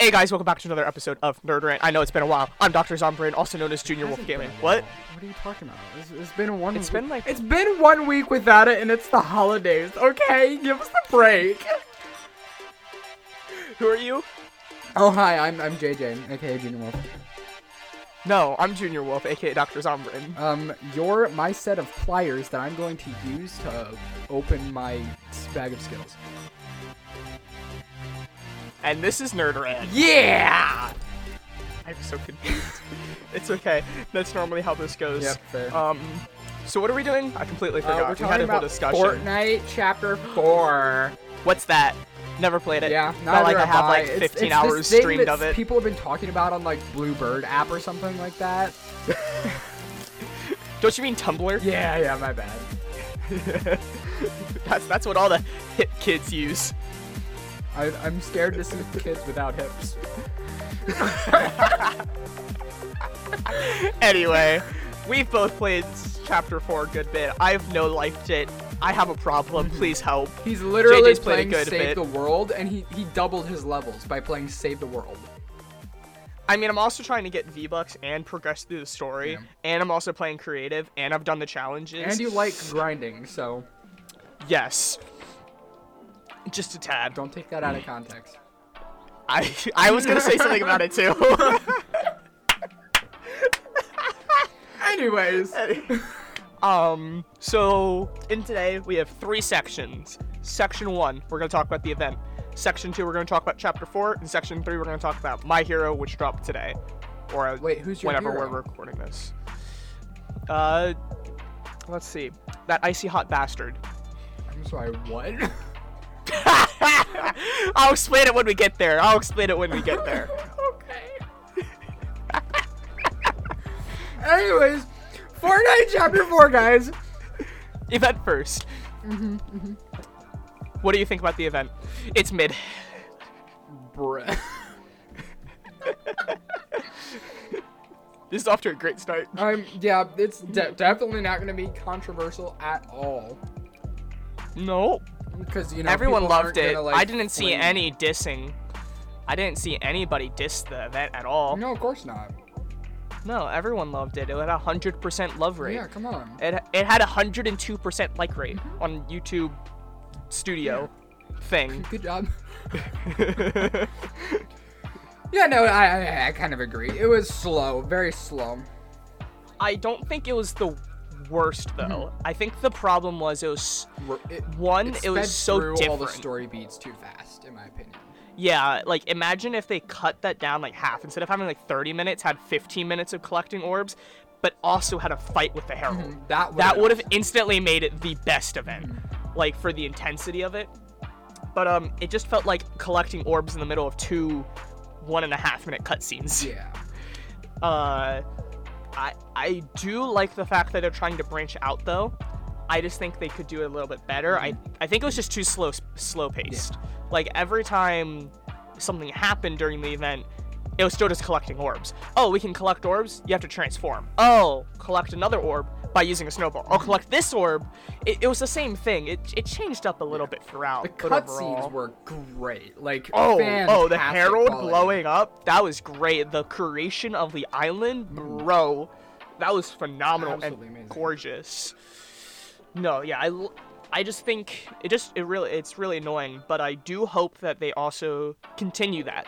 Hey guys, welcome back to another episode of Nerd Rant. I know it's been a while. I'm Dr. Zombrin, also known as Junior Wolf Gaming. What? What are you talking about? It's, it's been one. It's week- been like- It's been one week without it, and it's the holidays. Okay, give us a break. Who are you? Oh hi, I'm I'm JJ, aka Junior Wolf. No, I'm Junior Wolf, aka Dr. Zombrin. Um, you're my set of pliers that I'm going to use to open my bag of skills. And this is Nerd. Yeah. I'm so confused. it's okay. That's normally how this goes. Yep, fair. Um, so what are we doing? I completely Uh, forgot. we're we had talking a whole about discussion. Fortnite Chapter Four. What's that? Never played it. Yeah, Not like I have like It's- 15 it's hours this thing streamed that of it. People have been talking about on like Bluebird app or something like that. Don't you mean Tumblr? Yeah, yeah, my bad. That's that's what all the hip kids use. I, I'm scared to see the kids without hips. Anyway, we've both played chapter 4 a good bit. I've no liked it. I have a problem. Mm-hmm. Please help. He's literally JJ's playing good Save bit. the World, and he, he doubled his levels by playing Save the World. I mean, I'm also trying to get V-Bucks and progress through the story, Yeah. and I'm also playing creative, and I've done the challenges. And you like grinding, so Yes. Just a tad. don't take that out of context. I I was gonna say something about it too. Anyways, um. So in today we have three sections. Section one, we're gonna talk about the event. Section two, we're gonna talk about chapter four, and section three, we're gonna talk about My Hero, which dropped today, or Wait, who's your whenever hero? we're recording this. Uh, let's see. That icy hot bastard. I'm sorry, what? I'll explain it when we get there. I'll explain it when we get there. okay. Anyways, Fortnite Chapter 4, guys. event 1st Mm-hmm, What do you think about the event? It's mid. Bruh. This is off to a great start. Um, yeah, it's de- definitely not gonna be controversial at all. No. Because, you know, Everyone loved it. gonna, like, I didn't see any dissing. I didn't see anybody diss the event at all. No, of course not. No, everyone loved it. It had a hundred percent love rate. Yeah, come on. It it had a hundred and two percent like rate mm-hmm. on YouTube Studio thing. Good job. Yeah, no, I, I I kind of agree. It was slow, very slow. I don't think it was the worst though. I think the problem was it was It, one. it, It, was sped so through different. all the story beats too fast, in my opinion. Yeah, like imagine if they cut that down like half. Instead of having like 30 minutes, had 15 minutes of collecting orbs, but also had a fight with the herald. Mhm, That That would have instantly made it the best event, Mm-hmm. like for the intensity of it. But um, it just felt like collecting orbs in the middle of two one and a half minute cutscenes. Yeah. Uh, I I do like the fact that they're trying to branch out though. I just think they could do it a little bit better. I mm-hmm. I think it was just too slow slow paced. Like every time something happened during the event, it was still just collecting orbs. Oh, we can collect orbs. You have to transform. Oh, collect another orb by using a snowball. Oh, collect this orb. It, it was the same thing. It, it changed up a little bit throughout. The cutscenes were great. Like, Oh, oh, the herald quality. blowing up. That was great. The creation of the island, mm. bro. That was phenomenal Absolutely and amazing. gorgeous. No, yeah, I. I just think it just it really it's really annoying, but I do hope that they also continue that.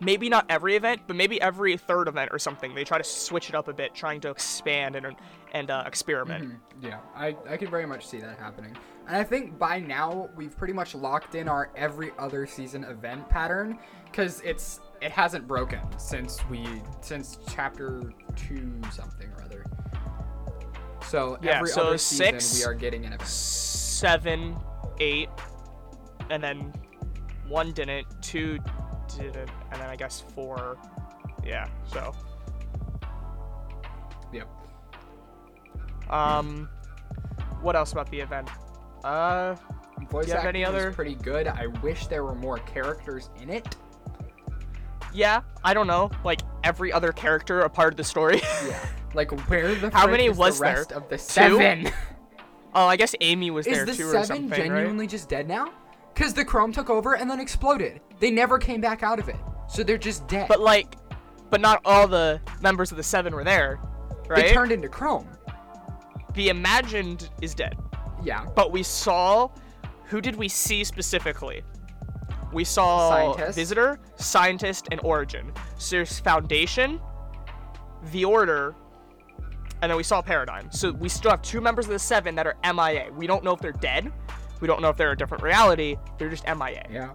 Maybe not every event, but maybe every third event or something. They try to switch it up a bit, trying to expand and and uh, experiment. Mhm, Yeah, I, I can very much see that happening. And I think by now we've pretty much locked in our every other season event pattern because it's it hasn't broken since we since chapter two something or other. So Yeah, every so other six- season we are getting an event. seven, eight, and then one didn't, two didn't, and then I guess four. Yeah, so Yep. um, what else about the event? Uh, Voice you have acting any was other- pretty good. I wish there were more characters in it. yeah, I don't know, like every other character a part of the story. Yeah. Like where the How frick many is was the there? rest of the seven? oh, I guess Amy was Is there the too or seven something, genuinely just dead now? Because the Chrome took over and then exploded. They never came back out of it. So they're just dead. But like, but not all the members of the seven were there, right? they turned into Chrome. the imagined is dead, Yeah. but we saw. Who did we see specifically? We saw Scientist. Visitor, Scientist, and Origin. So there's Foundation, the Order, and then we saw Paradigm. So we still have two members of the Seven that are MIA. We don't know if they're dead. We don't know if they're a different reality. They're just MIA. Yeah.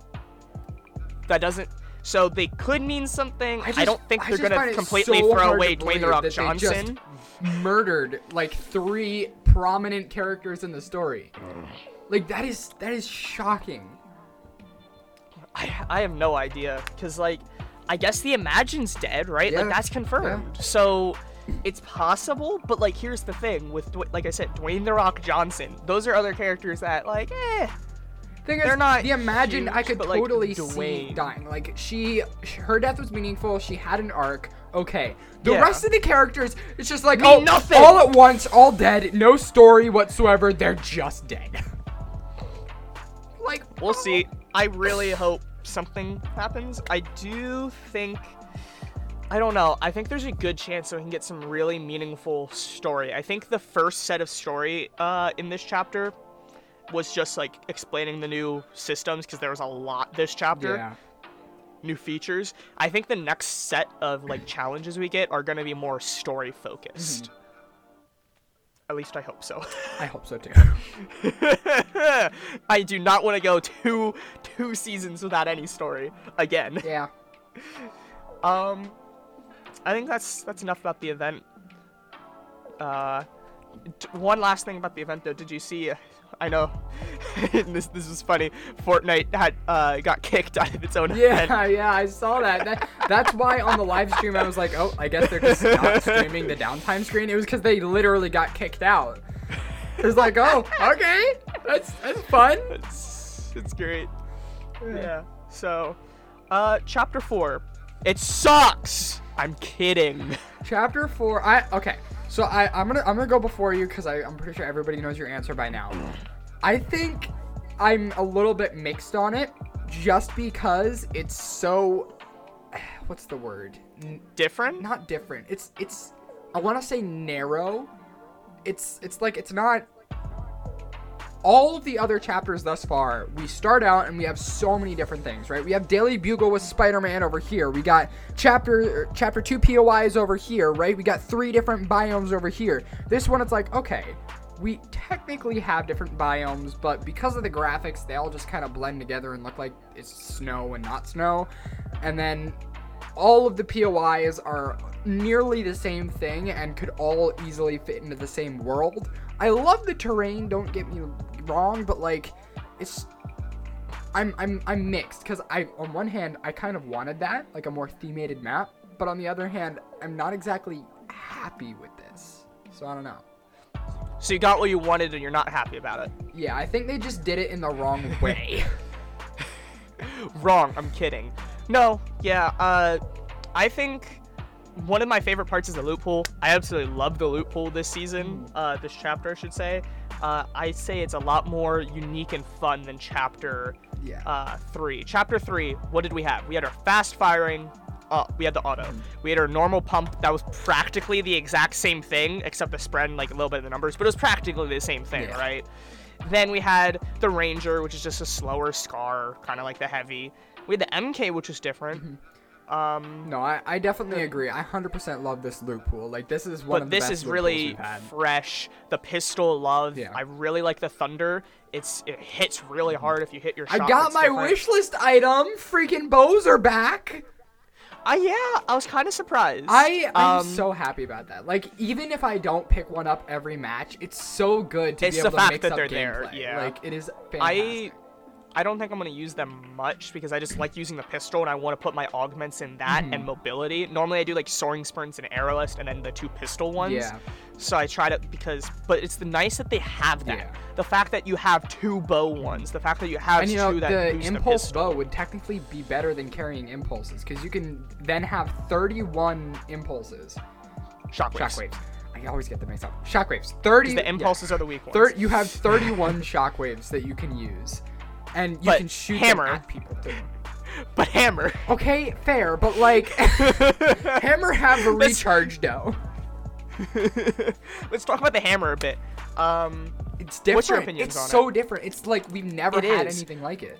That doesn't. So they could mean something. I, just- don't think I they're gonna completely so throw away Dwayne the Rock that they just Johnson. Murdered like three prominent characters in the story. Oh. Like that is that is shocking. I, I have no idea because like I guess the Imagine's dead, right? Yeah, Like that's confirmed. So it's possible, but like here's the thing with like I said, Dwayne the Rock Johnson. Those are other characters that like eh. Thing They're is, not the Imagine I could like, totally see dying. Like she, her death was meaningful. She had an arc. Okay. The Yeah. rest of the characters, it's just like Mean oh, nothing. all at once, all dead, no story whatsoever. They're just dead. like We'll see. I really hope something happens. I do think I don't know. I think there's a good chance that we can get some really meaningful story. I think the first set of story uh, in this chapter was just like explaining the new systems because there was a lot this chapter. Yeah. new features. I think the next set of like challenges we get are going to be more story focused. At least I hope so. I hope so too. I do not want to go two two seasons without any story again. yeah. Um, I think that's that's enough about the event. Uh, one last thing about the event though. Did you see? Uh, I know this this was funny. Fortnite had uh got kicked out of its own event. Yeah, yeah, I saw that. that. That's why on the live stream I was like, oh, I guess they're just not streaming the downtime screen. It was because they literally got kicked out. It was like, oh, okay, that's that's fun. It's it's great. Yeah. So, uh, chapter four. It sucks. I'm kidding. Chapter four. I okay. So I I'm gonna I'm gonna go before you because I'm pretty sure everybody knows your answer by now. Mm. I think I'm a little bit mixed on it, just because it's so. What's the word? N- Different. not different. It's it's I want to say narrow. It's it's like it's not all of the other chapters thus far. We start out and we have so many different things, right? We have Daily Bugle with Spider-Man over here. We got chapter chapter 2 POIs over here, right? We got three different biomes over here. This one it's like, okay, we technically have different biomes, but because of the graphics, they all just kind of blend together and look like it's snow and not snow. And then all of the POIs are nearly the same thing and could all easily fit into the same world. I love the terrain, don't get me wrong, but like it's I'm I'm I'm mixed cuz I on one hand I kind of wanted that, like a more themated map, but on the other hand, I'm not exactly happy with this. So I don't know. So you got what you wanted and you're not happy about it. Yeah, I think they just did it in the wrong way. Wrong. I'm kidding. No. Yeah. Uh, I think one of my favorite parts is the loot pool. I absolutely love the loot pool this season. Uh, this chapter, I should say. Uh, I say it's a lot more unique and fun than chapter yeah. uh, three. Chapter three, what did we have? We had our fast firing. Uh, we had the auto. We had our normal pump. That was practically the exact same thing, except the spread and like a little bit of the numbers, but it was practically the same thing, Yeah. right? Then we had the Ranger, which is just a slower Scar, kind of like the Heavy. We had the MK, which was different. Um, no, I, I definitely agree. I 100% love this loot pool. Like this is one but of the this best is really fresh. The pistol love. Yeah. I really like the Thunder. It's it hits really hard if you hit your I got my different. wish list item. Freaking bows are back. Uh, yeah, I was kind of surprised. I I'm Um, so happy about that. Like even if I don't pick one up every match, it's so good to It's be the able fact to mix that up they're there, yeah. Like it is fantastic. I don't think I'm gonna use them much because I just like using the pistol and I want to put my augments in that Mm-hmm. and mobility. Normally I do like soaring sprints and arrowist and then the two pistol ones. Yeah. So I try to because but it's the nice that they have that. Yeah. The fact that you have two bow ones, the fact that you have and you two know that the impulse the bow would technically be better than carrying impulses because you can then have 31 impulses. shockwaves. Shockwaves. I always get them mixed up. Shockwaves. 30. The yeah. impulses are the weak ones. Thir- you have 31 shockwaves that you can use, and you But can shoot hammer- at people too. but Hammer. Okay, fair, but like Hammer have a recharge though. Let's talk about the Hammer a bit. Um, It's different. What's your opinions it's so different. It's like we've never It had is. anything like it.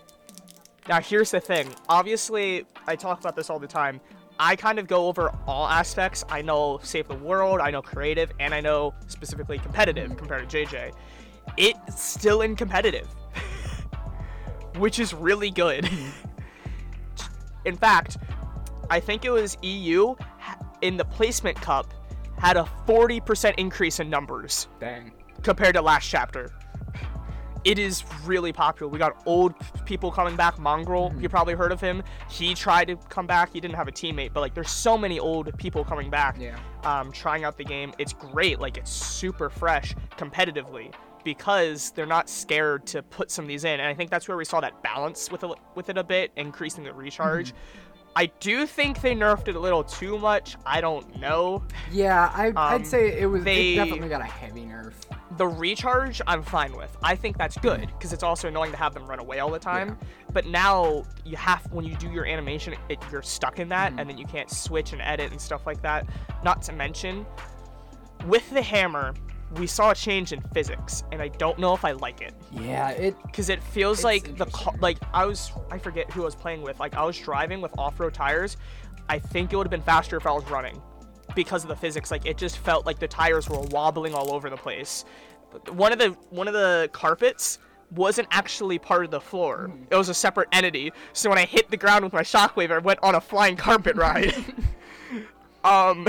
Now, here's the thing. Obviously, I talk about this all the time. I kind of go over all aspects. I know Save the World, I know creative, and I know specifically competitive compared to JJ. It's still in competitive, which is really good. in fact, I think it was EU in the placement cup had a 40% increase in numbers Dang. compared to last chapter. It is really popular. We got old people coming back. Mongraal, you probably heard of him. He tried to come back. He didn't have a teammate, but like, there's so many old people coming back, Yeah. um, trying out the game. It's great. Like, it's super fresh competitively because they're not scared to put some of these in. And I think that's where we saw that balance with it, with it a bit, increasing the recharge. I do think they nerfed it a little too much. I don't know. Yeah, I, Um, I'd say it was. they- It definitely got a heavy nerf. the recharge I'm fine with. I think that's good because it's also annoying to have them run away all the time. But now you have when you do your animation, it, you're stuck in that, and then you can't switch and edit and stuff like that. Not to mention, with the hammer, we saw a change in physics, and I don't know if I like it Yeah, it. because it feels like the like I was I forget who I was playing with. Like I was driving with off-road tires. I think it would have been faster if I was running because of the physics. Like it just felt like the tires were wobbling all over the place. One of the one of the carpets wasn't actually part of the floor. It was a separate entity. So when I hit the ground with my shockwave, I went on a flying carpet ride. um,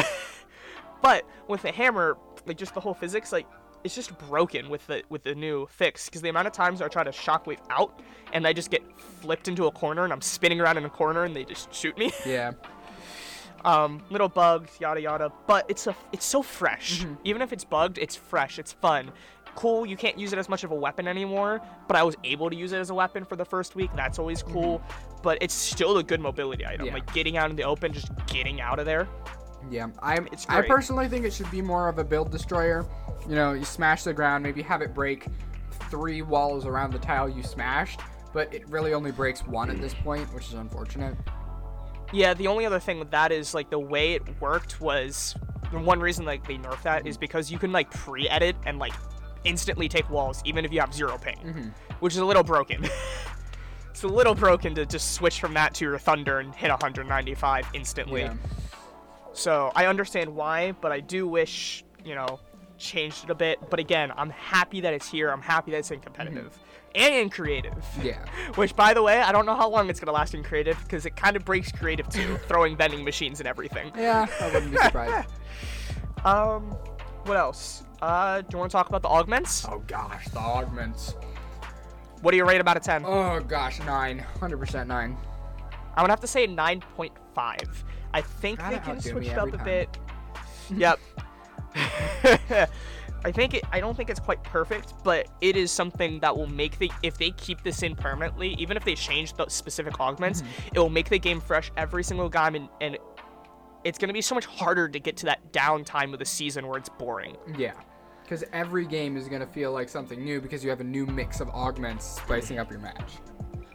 but with the hammer, like just the whole physics, like it's just broken with the with the new fix. Because the amount of times I try to shockwave out and I just get flipped into a corner and I'm spinning around in a corner and they just shoot me. Yeah. um, little bugs, yada yada. But it's a it's so fresh. Mm-hmm. Even if it's bugged, it's fresh. It's fun. Cool. You can't use it as much of a weapon anymore, but I was able to use it as a weapon for the first week. That's always cool. But it's still a good mobility item. Mm-hmm. Yeah. Like getting out in the open, just getting out of there. Yeah, I'm. It's I personally think it should be more of a build destroyer. You know, you smash the ground, maybe have it break three walls around the tile you smashed, but it really only breaks one at this point, which is unfortunate. Yeah, the only other thing with that is like the way it worked was the one reason like they nerfed that is because you can like pre-edit and like instantly take walls even if you have zero ping, mm-hmm. which is a little broken. it's a little broken to just switch from that to your thunder and hit 195 instantly. Yeah. So I understand why, but I do wish you know changed it a bit. But again, I'm happy that it's here. I'm happy that it's in competitive and in creative. Yeah. Which, by the way, I don't know how long it's gonna last in creative because it kind of breaks creative too, throwing vending machines and everything. Yeah, I wouldn't be surprised. Um, what else? Uh, do you want to talk about the augments? oh gosh, the augments. What do you rate about a ten? Oh gosh, nine, hundred percent nine. I would have to say nine point five. I think they can switch it up a time. bit. yep. I think it. I don't think it's quite perfect, but it is something that will make the. If they keep this in permanently, even if they change the specific augments, Mm-hmm. it will make the game fresh every single time, and, and it's gonna be so much harder to get to that downtime of the season where it's boring. Yeah. Because every game is gonna feel like something new because you have a new mix of augments spicing up your match.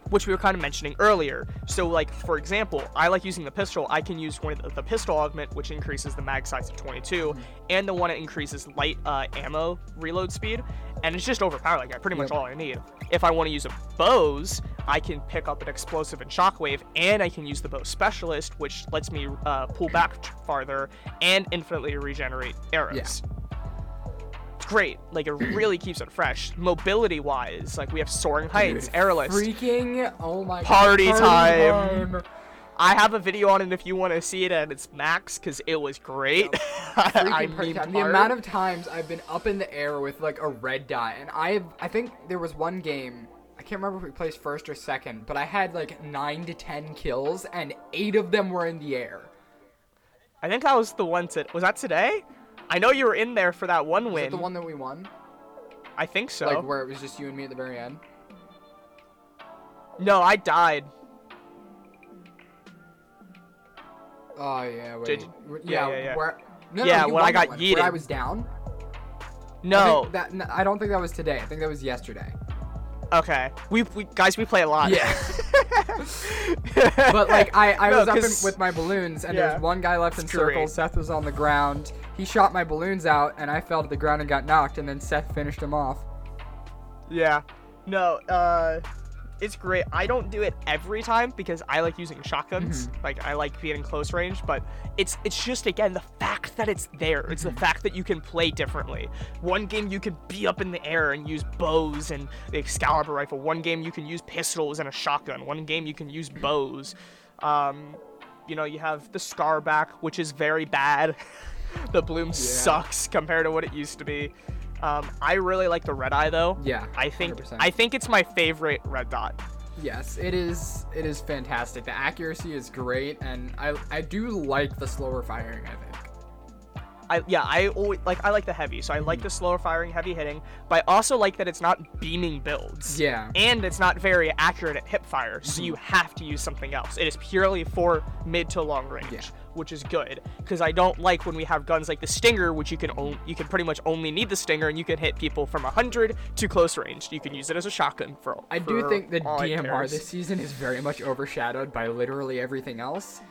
Which we were kind of mentioning earlier. So, like for example, I like using the pistol. I can use one of the, pistol augment, which increases the mag size to 22, and the one that increases light uh, ammo reload speed, and it's just overpowered. Like I pretty much Yep. all I need. If I want to use a bows, I can pick up an explosive and shockwave, and I can use the bow specialist, which lets me uh, pull back farther and infinitely regenerate arrows. It's great. Like it really keeps it fresh. Mobility wise, like we have soaring heights, Dude, airless. Freaking oh my Party god. time. I have a video on it if you want to see it at its max because it was great. I mean. The amount of times I've been up in the air with like a red dot, and I have, I think there was one game. I can't remember if we placed first or second, but I had like nine to ten kills, and eight of them were in the air. I think that was the one to was that today? I know you were in there for that one win. it the one that we won? I think so. Like where it was just you and me at the very end? no, I died. Oh yeah, wait. Did- W- yeah, yeah, yeah. Where, no, Yeah, no, when I got one, Where I was down. I No. think that, n- I don't think that was today. I think that was yesterday. Okay. We, we guys we play a lot. Yeah. But like I, I No, was up in, with my balloons and Yeah. there's one guy left in It's circle. Seth was on the ground. He shot my balloons out and I fell to the ground and got knocked and then Seth finished him off. Yeah. No, uh it's great. I don't do it every time because I like using shotguns. Mm-hmm. Like I like being in close range, but it's it's just again the fact that it's there. It's Mm-hmm. the fact that you can play differently. One game you can be up in the air and use bows and the Excalibur rifle. One game you can use pistols and a shotgun. One game you can use bows. Um you know, you have the Scar back, which is very bad. the bloom sucks compared to what it used to be. Um, I really like the red eye though. Yeah, I think 100%. I think it's my favorite red dot. Yes, it is. It is fantastic. The accuracy is great, and I I do like the slower firing. I think. I yeah, I always like I like the heavy, so I Mm-hmm. like the slower firing, heavy hitting, but I also like that it's not beaming builds. Yeah. And it's not very accurate at hip fire, so you have to use something else. It is purely for mid to long range, Yeah. which is good because I don't like when we have guns like the Stinger, which you can on- you can pretty much only need the Stinger and you can hit people from 100 to close range. You can use it as a shotgun for All, I do for think the DMR this season is very much overshadowed by literally everything else.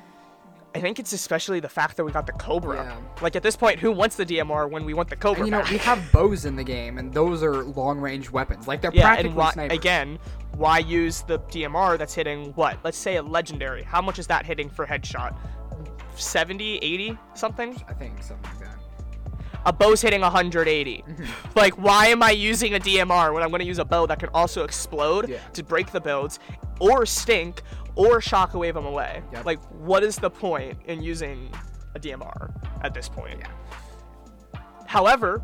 I think it's especially the fact that we got the Cobra. Yeah. Like at this point, who wants the DMR when we want the Cobra? And you know, back? we have bows in the game, and those are long range weapons. Like they're yeah, practically and why, snipers. again, why use the DMR that's hitting what? Let's say a legendary. How much is that hitting for headshot? 70, 80, something? I think something like that. A bow's hitting 180. Mm-hmm. like, why am I using a DMR when I'm going to use a bow that can also explode Yeah. to break the builds, or stink, or shockwave them away? Yep. Like, what is the point in using a DMR at this point? Yeah. However,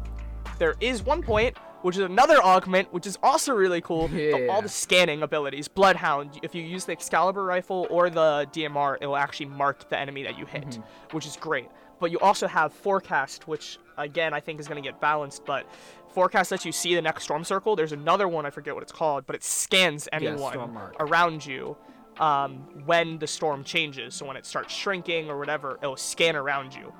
there is one point, which is another augment, which is also really cool. the- all the scanning abilities. Bloodhound, if you use the Excalibur rifle or the DMR, it will actually mark the enemy that you hit, Mm-hmm. which is great. But you also have Forecast, which again I think is going to get balanced. But Forecast lets you see the next storm circle. There's another one I forget what it's called, but it scans anyone around you um, when the storm changes. So when it starts shrinking or whatever, it'll scan around you,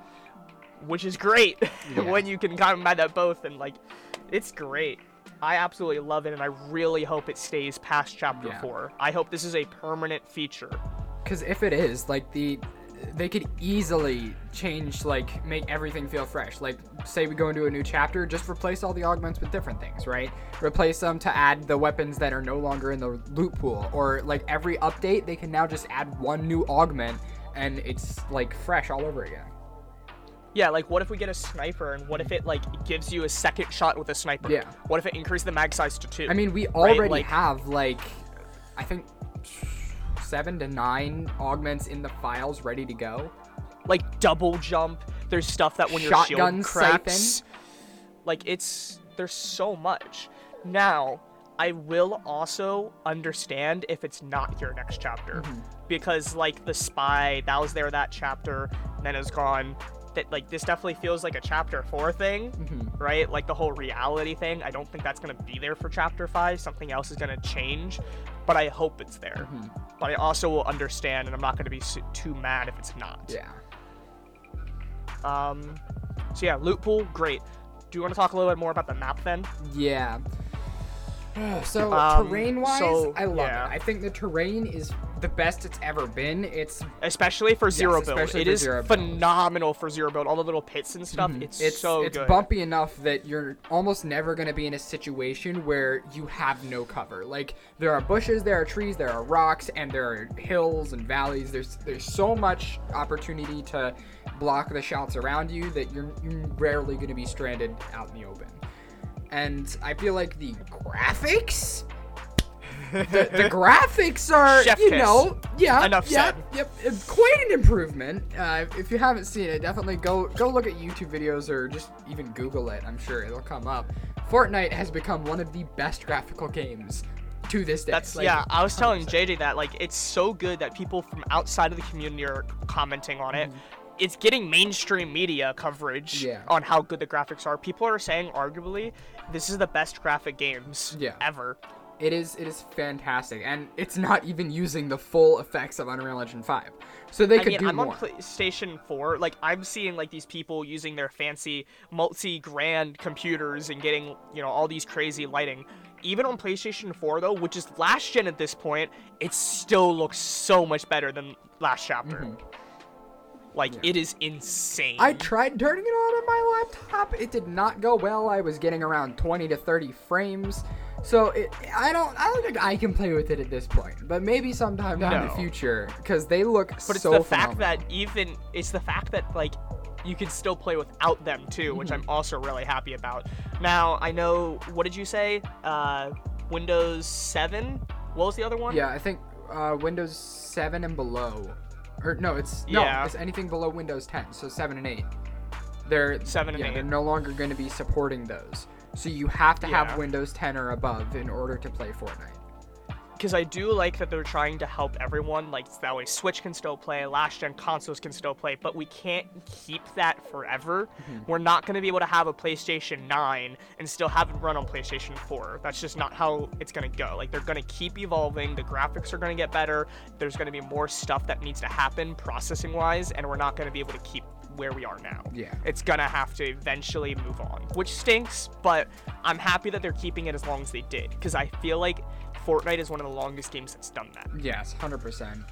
which is great Yeah. when you can combine that both and like, it's great. I absolutely love it, and I really hope it stays past chapter Yeah. four. I hope this is a permanent feature. Because if it is, like the, they could easily change, like make everything feel fresh. Like say we go into a new chapter, just replace all the augments with different things, right? Replace them to add the weapons that are no longer in the loot pool, or like every update, they can now just add one new augment, and it's like fresh all over again. Yeah, like what if we get a sniper, and what if it like gives you a second shot with a sniper? Yeah. What if it increases the mag size to two? I mean, we Right, already like- have like, I think seven to nine augments in the files ready to go. like double jump. There's stuff that when your Shotgun shield cracks, like it's there's so much. Now, I will also understand if it's not your next chapter, mm-hmm. because like the spy that was there that chapter, then is gone. That like this definitely feels like a chapter four thing, right? Like the whole reality thing. I don't think that's gonna be there for chapter five. Something else is gonna change, but I hope it's there. But I also will understand, and I'm not gonna be too mad if it's not. Yeah. Um, so yeah, loot pool, great. Do you want to talk a little bit more about the map then? Yeah. So Um, terrain wise, so, I love yeah. it. I think the terrain is the best it's ever been. It's Especially for zero build, especially it is zero build. Mm-hmm. phenomenal for zero build. All the little pits and stuff, it's, it's so it's good. bumpy enough that you're almost never going to be in a situation where you have no cover. Like there are bushes, there are trees, there are rocks, and there are hills and valleys. There's there's so much opportunity to block the shots around you that you're, you're rarely going to be stranded out in the open. And I feel like the graphics the, the graphics are, Chef you kiss. know, yeah, Enough yeah, said. Yep, quite an improvement. Uh, if you haven't seen it, definitely go go look at YouTube videos or just even Google it. I'm sure it'll come up. Fortnite has become one of the best graphical games to this day. That's Like, yeah. I was telling 100%. JJ that like it's so good that people from outside of the community are commenting on it. Mm-hmm. It's getting mainstream media coverage Yeah. on how good the graphics are. People are saying arguably this is the best graphic games Yeah. ever. It is it is fantastic, and it's not even using the full effects of Unreal Engine 5. So they I could mean, do I'm more. on PlayStation 4. Like, I'm seeing like these people using their fancy, multi-grand computers and getting, you know, all these crazy lighting. Even on PlayStation 4, though, which is last gen at this point, it still looks so much better than last chapter. Mm-hmm. Like, it is insane. Mm-hmm. I tried turning it on on my laptop. It did not go well. I was getting around 20 to 30 frames. So it, I don't, I don't think I can play with it at this point. But maybe sometime down the future, because they look but it's the phenomenal. fact that even it's the fact that like you can still play without them too, which Mm-hmm. I'm also really happy about. Now I know what did you say? Uh, Windows 7. What was the other one? Yeah, I think uh, Windows 7 and below, or no, it's no, Yeah. it's anything below Windows 10. So 7 and 8. They're 7 and yeah, 8. they're no longer going to be supporting those. So you have to have Windows 10 or above in order to play Fortnite. Because I do like that they're trying to help everyone. Like that way, Switch can still play, last gen consoles can still play, but we can't keep that forever. Mm-hmm. We're not going to be able to have a PlayStation 9 and still have it run on PlayStation 4. That's just not how it's going to go. Like they're going to keep evolving. The graphics are going to get better. There's going to be more stuff that needs to happen processing wise, and we're not going to be able to keep where we are now. Yeah. It's gonna have to eventually move on, which stinks, but I'm happy that they're keeping it as long as they did, because I feel like Fortnite is one of the longest games that's done that. Yes, 100%.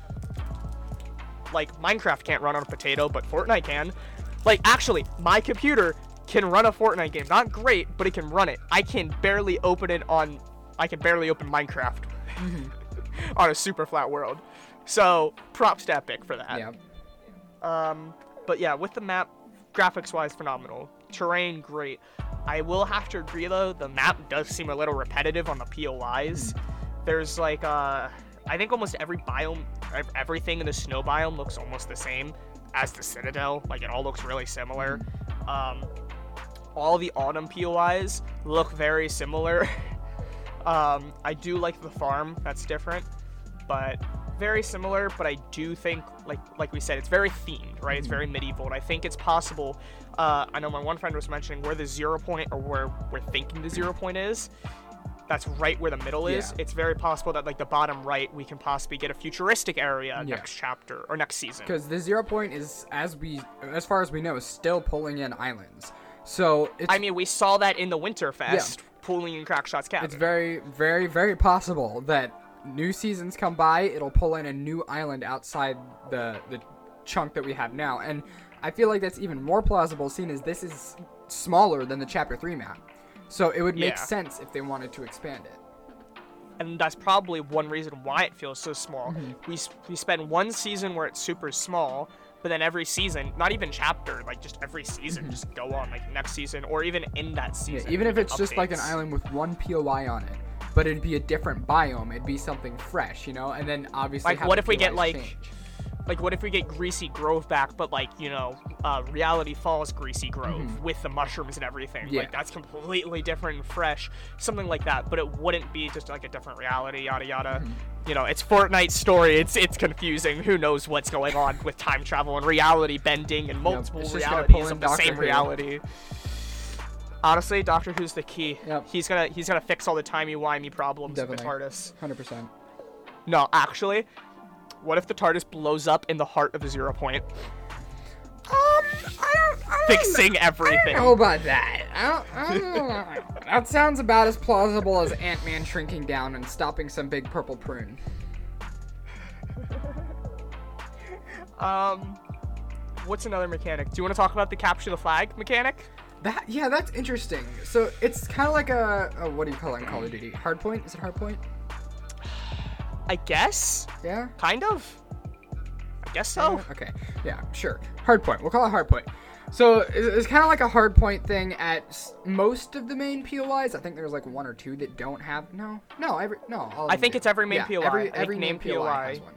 Like, Minecraft can't run on a potato, but Fortnite can. Like, actually, my computer can run a Fortnite game. Not great, but it can run it. I can barely open it on. I can barely open Minecraft on a super flat world. So, props to Epic for that. Yeah. Um, but yeah, with the map, graphics wise, phenomenal. Terrain, great. I will have to agree though, the map does seem a little repetitive on the POIs. There's like, uh, I think almost every biome, everything in the snow biome looks almost the same as the Citadel. Like, it all looks really similar. Um, all the autumn POIs look very similar. um, I do like the farm, that's different but very similar. But I do think, like like we said, it's very themed, right? It's very medieval, and I think it's possible. Uh, I know my one friend was mentioning where the zero point or where we're thinking the zero point is. That's right where the middle is. Yeah. It's very possible that like the bottom right, we can possibly get a futuristic area Yeah. next chapter or next season. Because the zero point is, as we, as far as we know, is still pulling in islands. So it's, I mean, we saw that in the Winterfest, pulling in Crackshot's cabin. it's very, very, very possible that new seasons come by, it'll pull in a new island outside the the chunk that we have now, and I feel like that's even more plausible, seeing as this is smaller than the chapter three map. So it would make Yeah. sense if they wanted to expand it. and that's probably one reason why it feels so small. Mm-hmm. We s- we spend one season where it's super small, but then every season, not even chapter, like just every season, just go on like next season or even in that Mm-hmm. Yeah, season. even if it's get just like an island with one POI on it, but it'd be a different biome. It'd be something fresh, you know. And then obviously, Like what if we get like, change. Like what if we get Greasy Grove back, but like you know, uh, Reality Falls Greasy Grove with the mushrooms and everything. Mm-hmm. Yeah. Like that's completely different and fresh, something like that. But it wouldn't be just like a different reality, yada yada. Mm-hmm. You know, it's Fortnite story. It's it's confusing. Who knows what's going on with time travel and reality bending and multiple pull realities of the Doctor same Who. reality. Honestly, Doctor Who's the key. Yep. He's gonna he's gonna fix all the timey wimey problems with the Definitely. TARDIS. Hundred percent. No, actually, what if the TARDIS blows up in the heart of the zero point, Um, I don't, I don't fixing know. I everything? don't know about that. I don't, I don't know. that sounds about as plausible as Ant Man shrinking down and stopping some big purple prune. Um, what's another mechanic? Do you want to talk about the capture the flag mechanic? That yeah, that's interesting. So it's kind of like a, a what do you call it in Call of Duty? Hardpoint? Is it hardpoint? I guess, Yeah. kind of. I guess so. Okay. Yeah, sure. Hard point. We'll call it hard point. So it's, kind of like a hard point thing at most of the main POIs. I think there's like one or two that don't have. No, no, every no. All I think do. it's every main yeah, POI. Every, every main main POI, has one.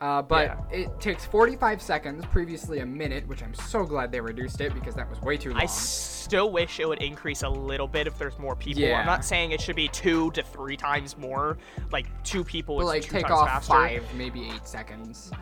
Uh, but Yeah. it takes 45 seconds, previously a minute, which I'm so glad they reduced it because that was way too long. I still wish it would increase a little bit if there's more people. Yeah. I'm not saying it should be two to three times more. Like two people but is like two take off faster. five, maybe eight seconds.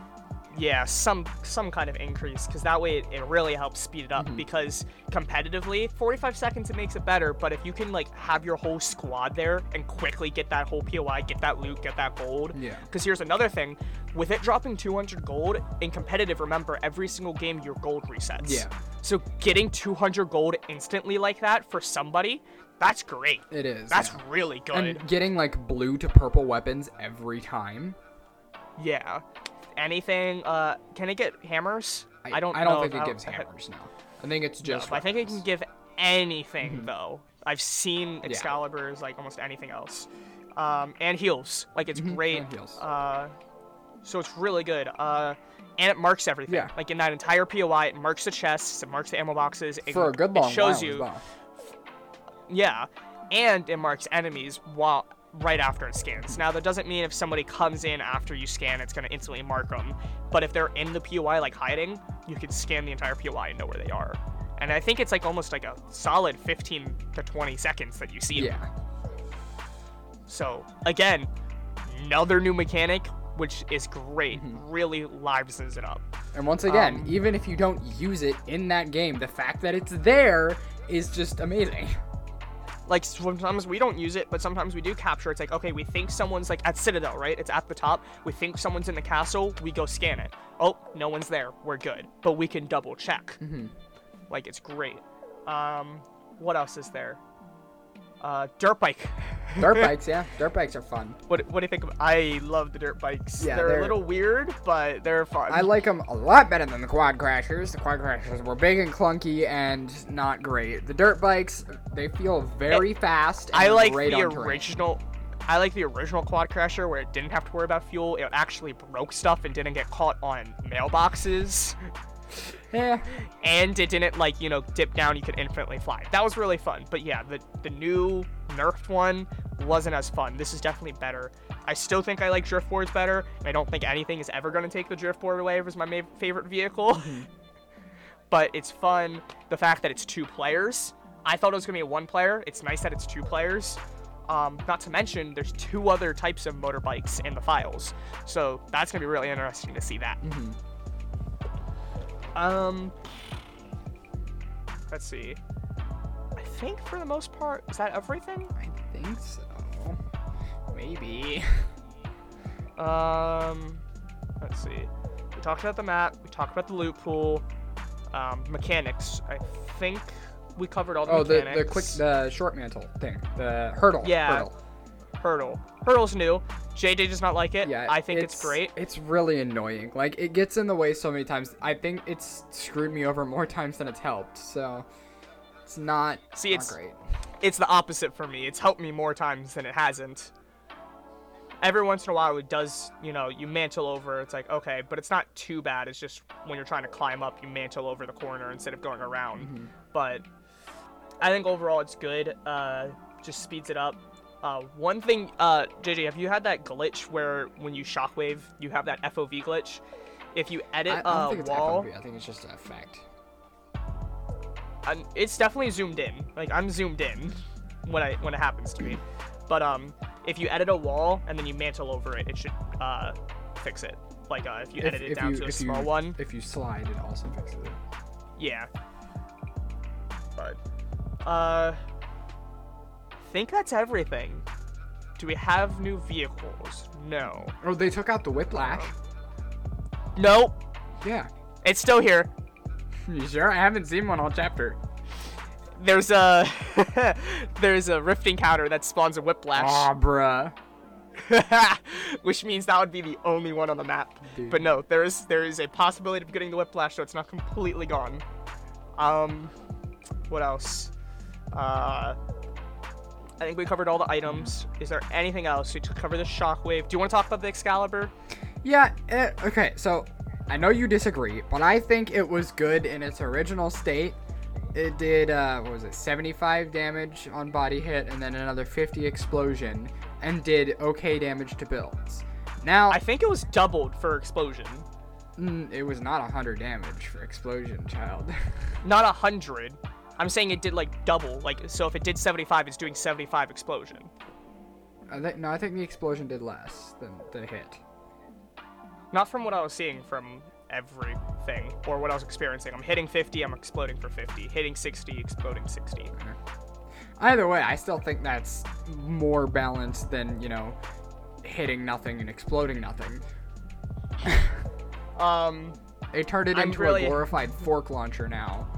Yeah, some some kind of increase because that way it, it really helps speed it up. Mm-hmm. Because competitively, 45 seconds it makes it better. But if you can like have your whole squad there and quickly get that whole POI, get that loot, get that gold. Yeah. Because here's another thing, with it dropping 200 gold in competitive, remember every single game your gold resets. Yeah. So getting 200 gold instantly like that for somebody, that's great. It is. That's yeah. really good. and getting like blue to purple weapons every time. yeah. Anything? Uh, can it get hammers? I, don't. I don't know think it I- gives I- hammers now. I think it's just. but I think it can give anything though. I've seen Yeah. Excalibur's like almost anything else, um, and heals. Like it's great. and heals. Uh, so it's really good. Uh, and it marks everything. Yeah. Like in that entire POI, it marks the chests, it marks the ammo boxes. It, for a good long it shows while you. well. Yeah, and it marks enemies while right after it scans. Now that doesn't mean if somebody comes in after you scan, it's gonna instantly mark them. But if they're in the POI like hiding, you can scan the entire POI and know where they are. And I think it's like almost like a solid 15 to 20 seconds that you see them. Yeah. So again, another new mechanic, which is great. Mm-hmm. Really livens it up. And once again, Um, even if you don't use it in that game, the fact that it's there is just amazing. Like sometimes we don't use it, but sometimes we do capture. It's like, okay, we think someone's like at Citadel, right? It's at the top. We think someone's in the castle. We go scan it. Oh, no one's there. We're good. But we can double check. Like it's great. Um, what else is there? Uh, dirt bike. Dirt bikes, yeah. Dirt bikes are fun. What, what do you think of? I love the dirt bikes. Yeah, they're, they're- a little weird, but they're fun. I like them a lot better than the quad crashers. The quad crashers were big and clunky and not great. The dirt bikes, they feel very fast. And I like the terrain. original. I like the original quad crasher where it didn't have to worry about fuel. It actually broke stuff and didn't get caught on mailboxes. Yeah, and it didn't like you know dip down you could infinitely fly. That was really fun. But yeah the the new nerfed one wasn't as fun. This is definitely better. I still think i like drift boards better. I don't think anything is ever going to take the drift board away as my ma- favorite vehicle. Mm-hmm. But it's fun the fact that it's two players. I thought it was going to be one player. It's nice that it's two players. Um, not to mention there's two other types of motorbikes in the files. So that's going to be really interesting to see that mm-hmm. Um, let's see. I think for the most part, is that everything? I think so. Maybe. Um, let's see. We talked about the map. We talked about the loot pool. Um, mechanics. I think we covered all the Oh, the the quick the short mantle thing, the hurdle. Yeah. Hurdle. hurdle. Hurdle's new. JJ does not like it. Yeah, I think it's, great. It's really annoying. Like it gets in the way so many times. I think it's screwed me over more times than it's helped. So it's not, See, not it's- great. it's the opposite for me. It's helped me more times than it hasn't. Every once in a while, it does, you know, you mantle over. It's like, okay, but it's not too bad. It's just when you're trying to climb up, you mantle over the corner instead of going around. But I think overall it's good. Uh, just speeds it up. Uh, one thing, uh, JJ, have you had that glitch where when you shockwave, you have that FOV glitch? If you edit I, I don't a think it's wall, FOV. I think it's just an effect. I'm, it's definitely zoomed in. Like I'm zoomed in when I when it happens to me. But um, if you edit a wall and then you mantle over it, it should uh fix it. Like uh, if you edit it down to a small you, one, If you slide, it also fixes it. yeah. But uh, think that's everything. Do we have new vehicles? No. Oh, they took out the whiplash. Nope. Yeah. It's still here. You sure? I haven't seen one all chapter. There's a there's a rift encounter that spawns a whiplash. Aw, bruh. which means that would be the only one on the map. Dude. But no, there is there is a possibility of getting the whiplash, so it's not completely gone. Um, what else? Uh, I think we covered all the items. Is there anything else? We cover the shockwave. Do you want to talk about the Excalibur? Yeah, eh, okay, so I know you disagree, but I think it was good in its original state. It did, uh, what was it, 75 damage on body hit and then another 50 explosion, and did okay damage to builds. Now, I think it was doubled for explosion, mm, it was not 100 damage for explosion, child. not a hundred. I'm saying it did like double. Like so, if it did 75, it's doing 75 explosion. I think, no, I think the explosion did less than the hit. Not from what I was seeing from everything or what I was experiencing. I'm hitting 50, I'm exploding for 50. Hitting 60, exploding 60. Either way, I still think that's more balanced than you know hitting nothing and exploding nothing. Um, They turned it I'm into really- a glorified fork launcher now.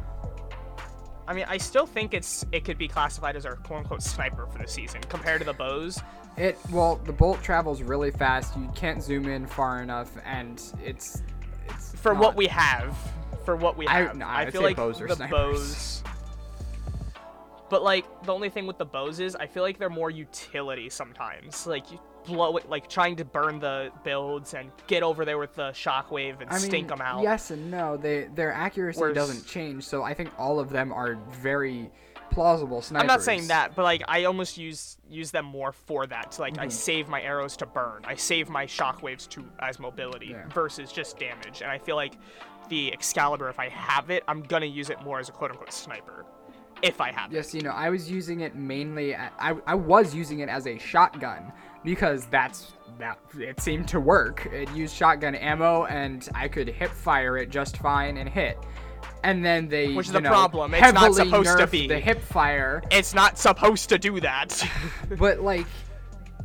I mean, I still think it's it could be classified as our quote unquote sniper for the season compared to the bows. It well, the bolt travels really fast. You can't zoom in far enough, and it's it's For not- what we have, for what we I- have, no, I, feel like bows are the snipers. bows. But like the only thing with the bows is I feel like they're more utility sometimes. Like you blow it, like trying to burn the builds and get over there with the shockwave and I mean, stink them out. Yes and no. They their accuracy Whereas- doesn't change, so I think all of them are very plausible snipers. I'm not saying that, but like I almost use use them more for that. Like Mm-hmm. I save my arrows to burn. I save my shockwaves to as mobility Yeah. versus just damage. And I feel like the Excalibur, if I have it, I'm gonna use it more as a quote unquote sniper. If I have it. Yes, you know, I was using it mainly. I I was using it as a shotgun because that's that it seemed to work. It used shotgun ammo, and I could hip fire it just fine and hit. And then they, Which is a know, problem. It's not supposed to be. the hip fire. It's not supposed to do that. But like,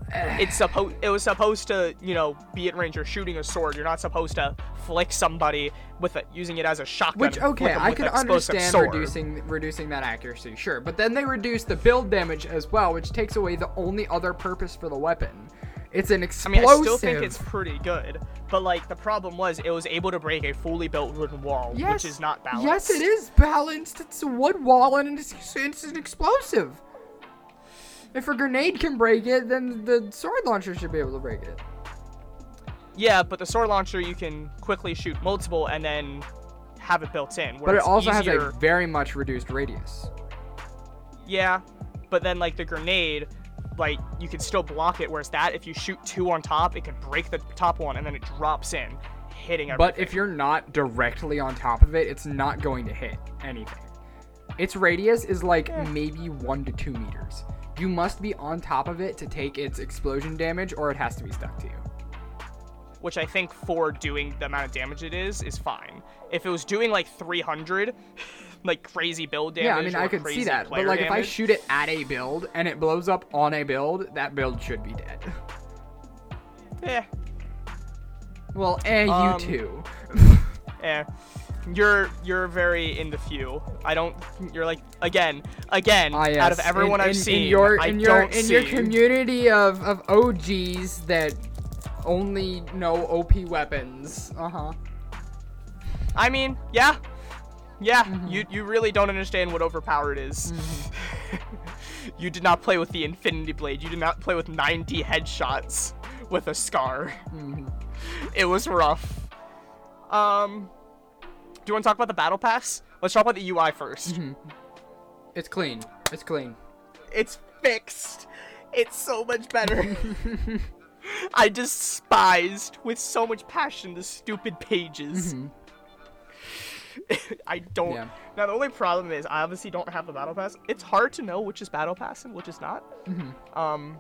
it's supposed it was supposed to, you know, be at range. You're shooting a sword. You're not supposed to flick somebody with it, using it as a shotgun. which flick I could understand sword. reducing reducing that accuracy, sure. But then they reduce the build damage as well, which takes away the only other purpose for the weapon. It's an I explosive. mean, I still think it's pretty good, but like the problem was it was able to break a fully built wooden wall, Yes, which is not balanced. Yes, it is balanced. It's a wood wall and it's, it's an explosive. If a grenade can break it, then the sword launcher should be able to break it. Yeah, but the sword launcher you can quickly shoot multiple and then have it built in. But it also easier- has a very much reduced radius. Yeah, but then like the grenade, like you can still block it. Whereas that, if you shoot two on top, it can break the top one and then it drops in, hitting everything. But if you're not directly on top of it, it's not going to hit anything. Its radius is like eh. maybe one to two meters. You must be on top of it to take its explosion damage, or it has to be stuck to you. which I think for doing the amount of damage it is is fine. If it was doing like 300, like crazy build damage. yeah, I mean, I could see that. But like, if I shoot it at a build and it blows up on a build, that build should be dead. Yeah. Well, eh, Um, you too. eh. You're you're very in the few. I don't. You're like again, again. Ah, yes. Out of everyone in, I've in, seen, in your I in your in your community of, of OGs that only know OP weapons. Uh huh. I mean, yeah, yeah. Mm-hmm. You you really don't understand what overpowered is. you did not play with the Infinity Blade. You did not play with 90 headshots with a scar. Mm-hmm. It was rough. Um, you want to talk about the battle pass? Let's talk about the UI 1st Mm-hmm. It's clean. It's clean. It's fixed. It's so much better. I despised with so much passion the stupid pages. I don't. Mm-hmm. Yeah. Now the only problem is I obviously don't have the battle pass. It's hard to know which is battle pass and which is not. Mm-hmm. Um,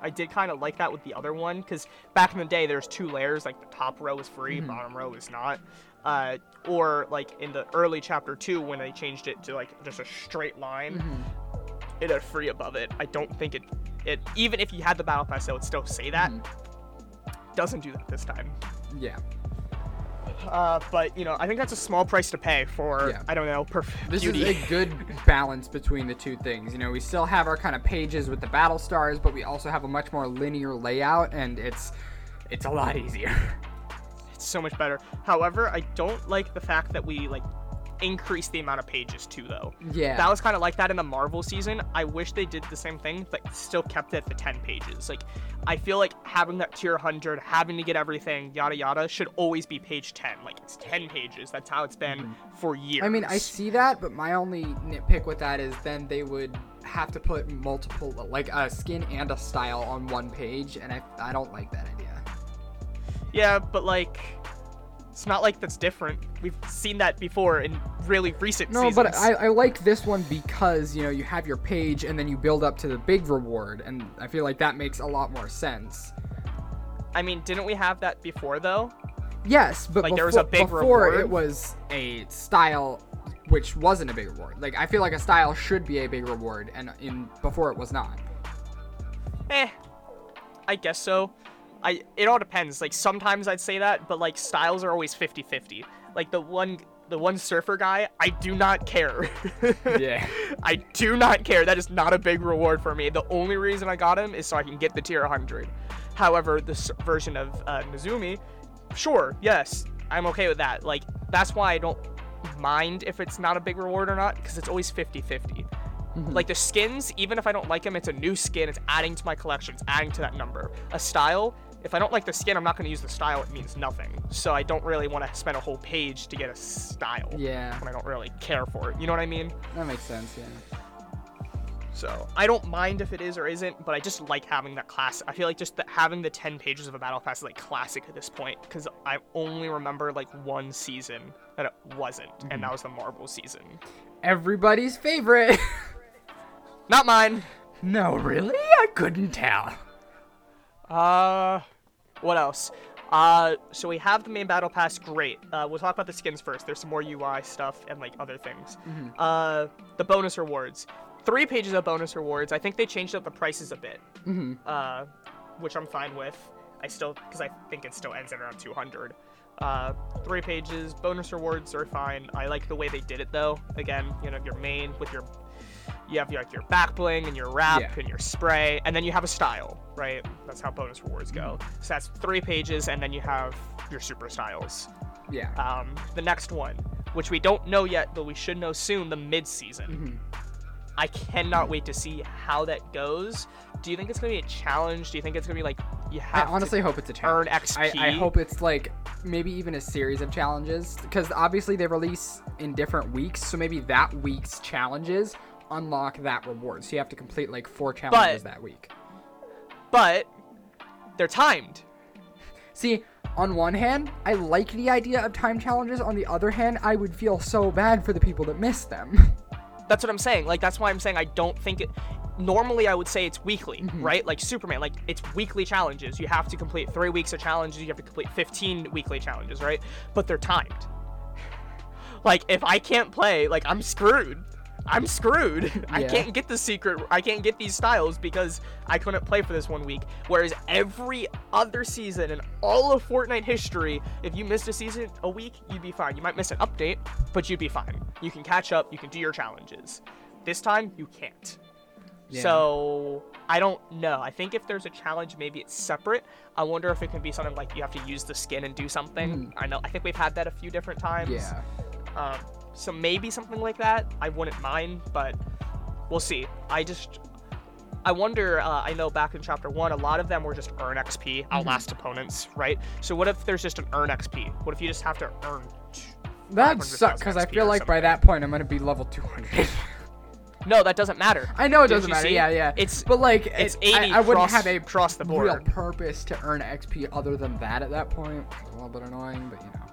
I did kind of like that with the other one because back in the day there's two layers. Like the top row is free, Mm-hmm. bottom row is not. Uh, or like in the early chapter two when they changed it to like just a straight line, Mm-hmm. it had free above it. I don't think it. It even if you had the battle pass, it would still say that. Mm-hmm. Doesn't do that this time. Yeah. Uh, but you know, I think that's a small price to pay for Yeah. I don't know perf- This beauty. is a good balance between the two things. You know, we still have our kind of pages with the battle stars, but we also have a much more linear layout, and it's it's a lot easier. It's so much better. However, I don't like the fact that we like increase the amount of pages too, though. Yeah. That was kind of like that in the Marvel season. I wish they did the same thing, but still kept it at the 10 pages. Like, I feel like having that tier 100, having to get everything, yada yada, should always be page 10. Like, it's 10 pages. That's how it's been for years. Mm-hmm. I mean, I see that, but my only nitpick with that is then they would have to put multiple, like a skin and a style on one page, and I, I don't like that idea. Yeah, but like. It's not like that's different. We've seen that before in really recent No, seasons. but I, I like this one because, you know, you have your page and then you build up to the big reward, and I feel like that makes a lot more sense. I mean, didn't we have that before though? Yes, but Like, before, there was a big before reward? it was a style which wasn't a big reward. Like I feel like a style should be a big reward, and in before it was not. Eh, I guess so. I it all depends. Like sometimes I'd say that, but like styles are always 50-50. Like the one the one surfer guy, I do not care. Yeah. I do not care. That is not a big reward for me. The only reason I got him is so I can get the tier 100. However, this version of uh, Nezumi, sure, yes, I'm okay with that. Like that's why I don't mind if it's not a big reward or not because it's always 50-50. Like the skins, even if I don't like them, it's a new skin. It's adding to my collection. It's adding to that number. A style, if I don't like the skin, I'm not going to use the style. It means nothing. So I don't really want to spend a whole page to get a style Yeah, when I don't really care for it. You know what I mean? that makes sense. Yeah. So I don't mind if it is or isn't, but I just like having that class. I feel like just that having the 10 pages of a battle pass is like classic at this point because I only remember like one season that it wasn't, and mm-hmm. that was the Marvel season. Everybody's favorite. Not mine. no, really? I couldn't tell. Uh, what else? Uh, so we have the main battle pass. Great. Uh, we'll talk about the skins first. There's some more UI stuff and like other things. Uh, the bonus rewards. Three pages of bonus rewards. I think they changed up the prices a bit. Mm-hmm. Uh, which I'm fine with. I still, because I think it still ends at around 200. Uh, three pages. Bonus rewards are fine. I like the way they did it though. Again, you know, your main with your you have like your back bling and your wrap Yeah. and your spray, and then you have a style, right? That's how bonus rewards go. So that's three pages, and then you have your super styles. Yeah. Um, the next one, which we don't know yet, but we should know soon, the mid season. Mhm. I cannot wait to see how that goes. Do you think it's gonna be a challenge? Do you think it's gonna be like you I have honestly hope it's a challenge. earn XP? I, I hope it's like maybe even a series of challenges because obviously they release in different weeks, so maybe that week's challenges unlock that reward. So you have to complete like four challenges that week. but they're timed. See, on one hand, I like the idea of time challenges. On the other hand, I would feel so bad for the people that miss them. That's what I'm saying. Like that's why I'm saying I don't think it. Normally, I would say it's weekly, Mm-hmm. right? Like Superman, like it's weekly challenges. You have to complete three weeks of challenges. You have to complete 15 weekly challenges, right? But they're timed. Like if I can't play, like I'm screwed. I'm screwed. I can't get the secret. I can't get these styles because I couldn't play for this one week. Whereas every other season in all of Fortnite history, if you missed a season a week, you'd be fine. You might miss an update, but you'd be fine. You can catch up. You can do your challenges. This time, you can't. Yeah. So I don't know. I think if there's a challenge, maybe it's separate. I wonder if it can be something like you have to use the skin and do something. I know. I think we've had that a few different times. yeah. Um, so maybe something like that. I wouldn't mind, but we'll see. I just, I wonder. Uh, I know back in chapter one, a lot of them were just earn XP, outlast opponents, right? So what if there's just an earn XP? What if you just have to earn? That sucks because I feel like by that point I'm gonna be level 200. No, that doesn't matter. I know it Didn't doesn't matter. see? Yeah, yeah. It's- but like it's it- I- 80 I, wouldn't cross- have a across the board. real purpose to earn XP other than that at that point. It's a little bit annoying, but you know.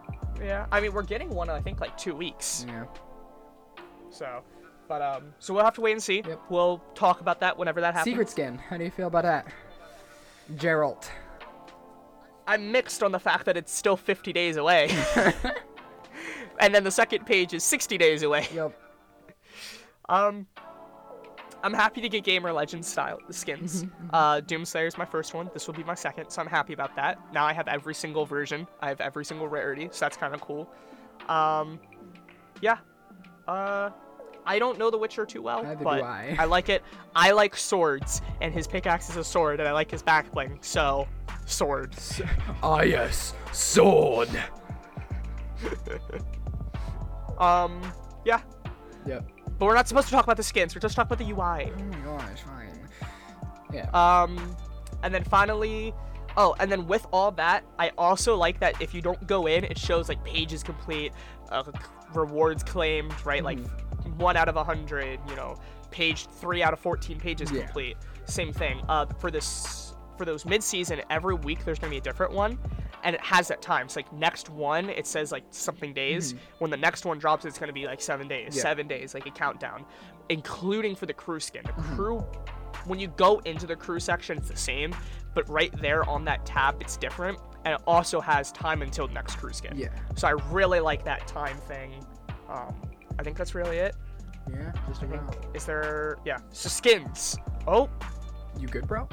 Yeah, I mean we're getting one. I think like two weeks. Yeah. So, but um, so we'll have to wait and see. Yep. We'll talk about that whenever that happens. Secret skin. How do you feel about that? Geralt. I'm mixed on the fact that it's still 50 days away. and then the second page is 60 days away. Yep. Um, I'm happy to get Gamer Legends style skins. uh, Doomslayer is my first one. This will be my second, so I'm happy about that. Now I have every single version. I have every single rarity, so that's kind of cool. Um, yeah. Uh, I don't know The Witcher too well, Neither but I. like it. I like swords, and his pickaxe is a sword, and I like his back bling, so swords. Ah yes, sword. Um, yeah. Yep. But we're not supposed to talk about the skins. We're just talking about the UI. Oh my gosh, fine. Yeah. Um, and then finally, oh, and then with all that, I also like that if you don't go in, it shows like pages complete, uh, rewards claimed, right? Like one out of a hundred, you know, page three out of fourteen pages Yeah. complete. Same thing. Uh, for this, for those mid-season, every week there's gonna be a different one. And it has that time. It's like next one, it says like something days. When the next one drops, it's gonna be like seven days. Mm-hmm. Yeah. Seven days, like a countdown, including for the crew skin. The Mm-hmm. crew when you go into the crew section, it's the same, but right there on that tab, it's different. and it also has time until next crew skin. Yeah. So I really like that time thing. Um, I think that's really it. Yeah. Just about. is there yeah so skins. Oh, You good, bro?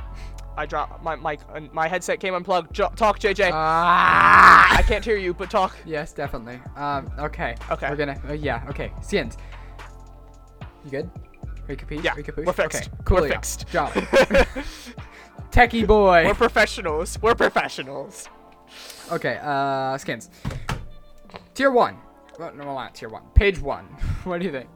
I dropped my mic. uh, My headset came unplugged. Jo- talk, JJ. Ah. I can't hear you, but talk. Yes, definitely. Um. Okay. Okay. We're gonna. Uh, yeah. Okay. Skins. You good? Capiche? Yeah, capiche? we're fixed. Okay. We're fixed. Job. Techie boy. We're professionals. We're professionals. Okay, uh, skins. Tier one. Well, no, not tier one. Page one. what do you think?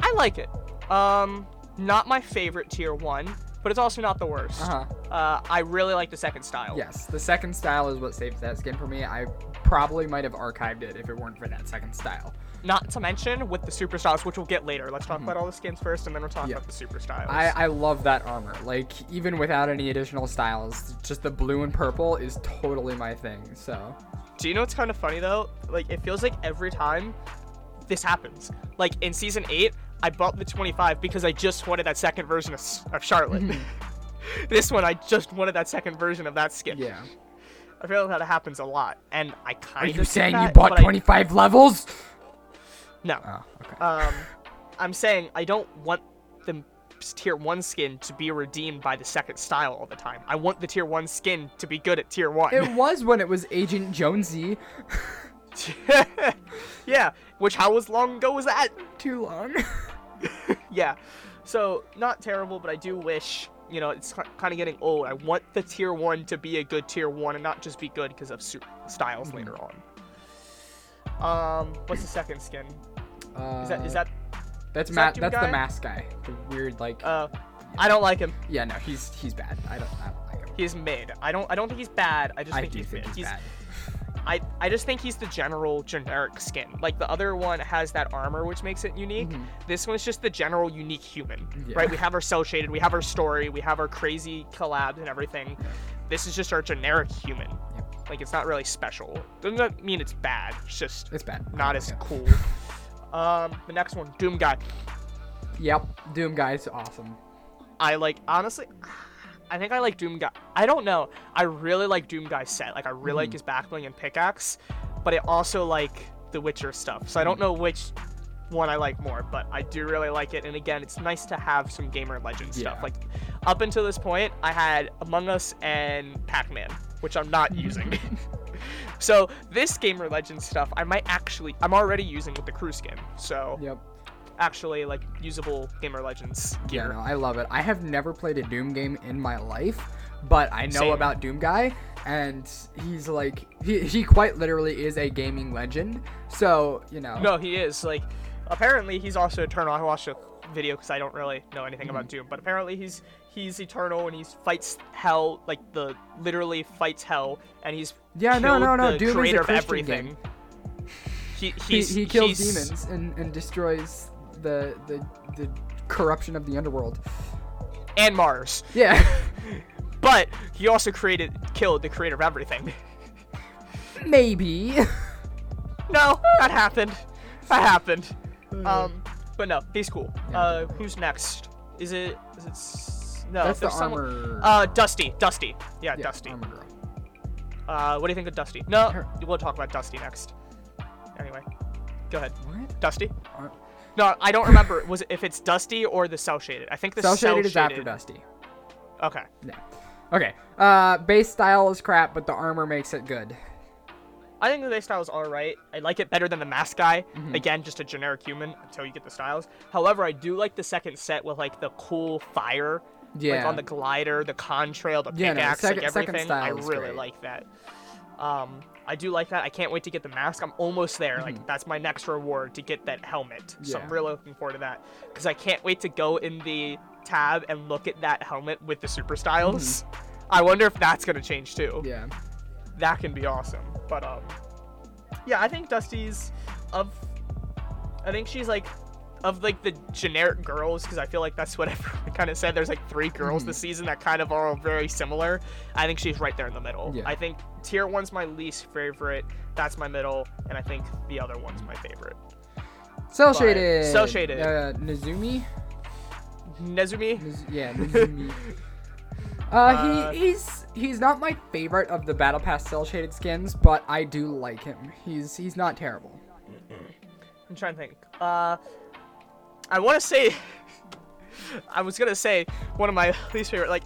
I like it. Um, not my favorite tier one, but it's also not the worst. Uh huh. Uh, I really like the second style. Yes, the second style is what saves that skin for me. I probably might have archived it if it weren't for that second style. Not to mention with the super styles, which we'll get later. Let's talk about all the skins first, and then we'll talk Mm-hmm. Yeah. about the super styles. I, I love that armor. Like, even without any additional styles, just the blue and purple is totally my thing. So, Do you know what's kind of funny though? Like it feels like every time this happens. Like in season eight, I bought the 25 because I just wanted that second version of, of Charlotte. this one, I just wanted that second version of that skin. yeah. I feel like that happens a lot, and I kind Are of. you saying you bought 25 levels? No. Oh, okay. Um, I'm saying I don't want the tier one skin to be redeemed by the second style all the time. I want the tier one skin to be good at tier one. It was when it was Agent Jonesy. yeah. Which how was long ago was that? Too long. yeah. So not terrible, but I do wish you know it's kind of getting old. I want the tier one to be a good tier one and not just be good because of su- styles Mm-hmm. later on. Um, what's the second skin? Uh, Is that is that? That's is ma- that That's guy? the mask guy. The weird like. Uh, I don't like him. yeah, no, he's he's bad. I don't I don't like him. He's mid. I don't I don't think he's bad. I just I think he's think mid. he's, bad. I, I just think he's the general generic skin. Like the other one has that armor which makes it unique. Mhm. This one's just the general unique human. Yeah. Right? We have our cell shaded, we have our story, we have our crazy collabs and everything. This is just our generic human. Yep. Like it's not really special. Doesn't mean it's bad. It's just It's bad. not as Yeah. cool. Um the next one, Doom Guy. Yep. Doom guy's awesome. I like honestly I think I like Doom Guy. I don't know. I really like Doom Guy's set. Like I really Mm-hmm. like his backbling and pickaxe, but I also like the Witcher stuff. So I don't know which one I like more, but I do really like it. And again, it's nice to have some gamer legend stuff. Yeah. Like up until this point, I had Among Us and Pac-Man, which I'm not using. so this gamer legend stuff, I might actually, I'm already using with the crew skin. So Yep. Actually, like usable gamer legends Yeah, no, I love it. I have never played a Doom game in my life, but I know Same. about Doom Guy, and he's like he, he quite literally is a gaming legend. So you know. No, he is. Like, apparently he's also eternal. I watched a video because I don't really know anything Mm-hmm. about Doom, but apparently he's he's eternal and he fights hell, like the literally fights hell, and he's Yeah, no, no, no, the Doom is a Christian everything. game. He He, he kills demons and, and destroys the, the the corruption of the underworld. and Mars, Yeah. but he also created killed the creator of everything. Maybe. no, that happened. That happened. Um, but no, he's cool. Uh, who's next? Is it? Is it? s- No, That's the someone- armor. Uh, Dusty. Dusty. Yeah, yeah, Dusty. Armor girl. Uh, what do you think of Dusty? No, we'll talk about Dusty next. Anyway, go ahead. What? Dusty? Ar- No, I don't remember. Was it if it's Dusty or the cell shaded? I think the Cell cell shaded is after Dusty. Okay. Yeah. Okay. Uh, base style is crap, but the armor makes it good. I think the base style is alright. I like it better than the mask guy. Mm-hmm. Again, just a generic human until you get the styles. However, I do like the second set with like the cool fire. Yeah. Like on the glider, the contrail, the Yeah, no, pickaxe, second- like second everything. I really great. like that. Um, I do like that. I can't wait to get the mask. I'm almost there. Like that's my next reward to get that helmet. So I'm Mm-hmm. Really looking forward to that because I can't wait to go in the tab and look at that helmet with the super styles. I wonder if that's gonna change too. Mm-hmm. yeah. That can be awesome. But um, yeah, I think Dusty's of. I think she's like of like the generic girls because I feel like that's what everyone kind of said. There's like three girls Mm-hmm. this season that kind of are all very similar. I think she's right there in the middle. Yeah. I think tier one's my least favorite. That's my middle, and I think the other one's my favorite. Cell But- shaded. Cell shaded. Uh, Nezumi. Nezumi. Nez- yeah, Nezumi. Uh, he he's he's not my favorite of the battle pass cell shaded skins, but I do like him. He's he's not terrible. I'm trying to think. Uh, I want to say. I was gonna say one of my least favorite, like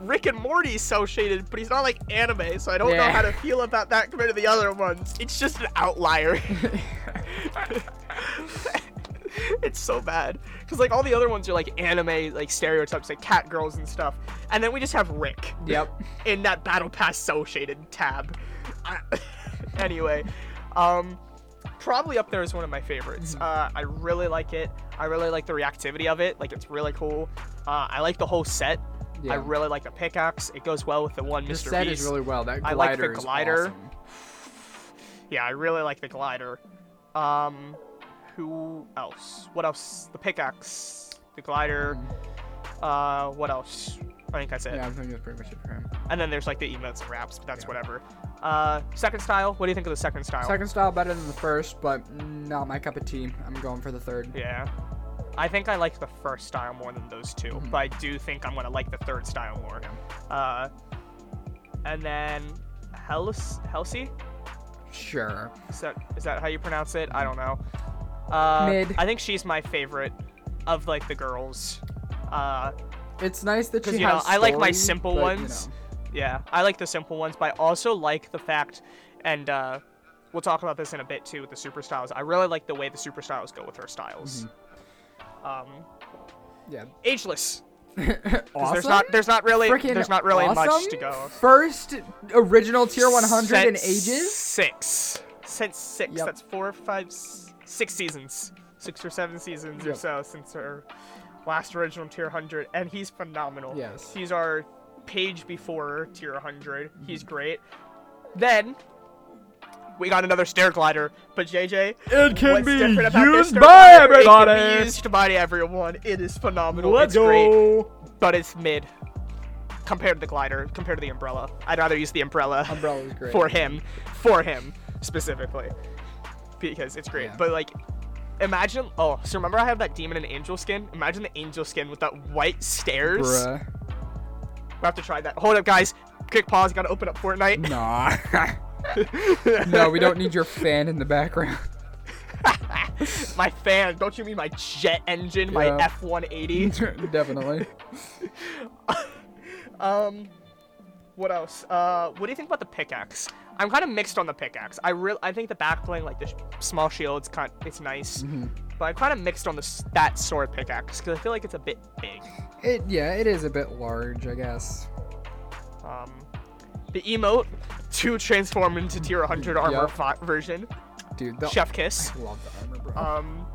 Rick and Morty's so shaded, but he's not like anime, so I don't know how to feel about that compared to the other ones. It's just an outlier. it's so bad because like all the other ones are like anime like stereotypes like cat girls and stuff and then we just have rick Yep. in that battle pass so shaded tab I- anyway um probably up there is one of my favorites uh i really like it i really like the reactivity of it like it's really cool uh i like the whole set i really like the pickaxe it goes well with the one The mr set Beast. is really well. That glider I like the glider. awesome. Yeah, I really like the glider. Um, who else? What else? The pickaxe, the glider. Uh, what else? I think that's it. Yeah, I think that's pretty much it for him. And then there's like the emotes and wraps, but that's Yeah. whatever. Uh, second style. What do you think of the second style? Second style better than the first, but not my cup of tea. I'm going for the third. Yeah. I think I like the first style more than those 2 Mhm. but I do think I'm gonna like the third style more. Uh, and then Hels Helsie. Sure. Is that is that how you pronounce it? I don't know. Uh, Mid. I think she's my favorite of like the girls. Uh, It's nice that she you know I like my simple but, you ones. know. Yeah, I like the simple ones, but I also like the fact, and uh, we'll talk about this in a bit too with the super styles. I really like the way the super styles go with her styles. Mm-hmm. Um, Yeah. ageless. awesome. There's not there's not really there's not really much to go. First original tier 100 in ages. Six. Since six. Yep. That's four, five, six seasons. Six or seven seasons or so since her last original tier 100, and he's phenomenal. Yes. He's our page before tier 100. Mm-hmm. He's great. Then we got another stair glider, but JJ, It can what's be different about used stair by glider? It can be used by everyone. It is phenomenal. Let's it's great but it's mid compared to the glider, compared to the umbrella. I'd rather use the umbrella Umbrella is great. for him, for him specifically, because it's great. Yeah. But like, imagine. Oh, so remember I have that demon and angel skin? Imagine the angel skin with that white stairs. Bruh. We have to try that. Hold up, guys. Quick pause. Gotta open up Fortnite. Nah. no, we don't need your fan in the background. my fan. Don't you mean my jet engine? My F180. Definitely. Um, what else? Uh, what do you think about the pickaxe? I'm kind of mixed on the pickaxe. I real I think the back bling, like the sh- small shields, kind it's nice, Mm-hmm. but I'm kind of mixed on the that sword pickaxe because I feel like it's a bit big. It yeah, it is a bit large, I guess. Um, the emote to transform into tier 100 armor Yep. version, Dude, the, chef kiss. I love the armor, bro. Um,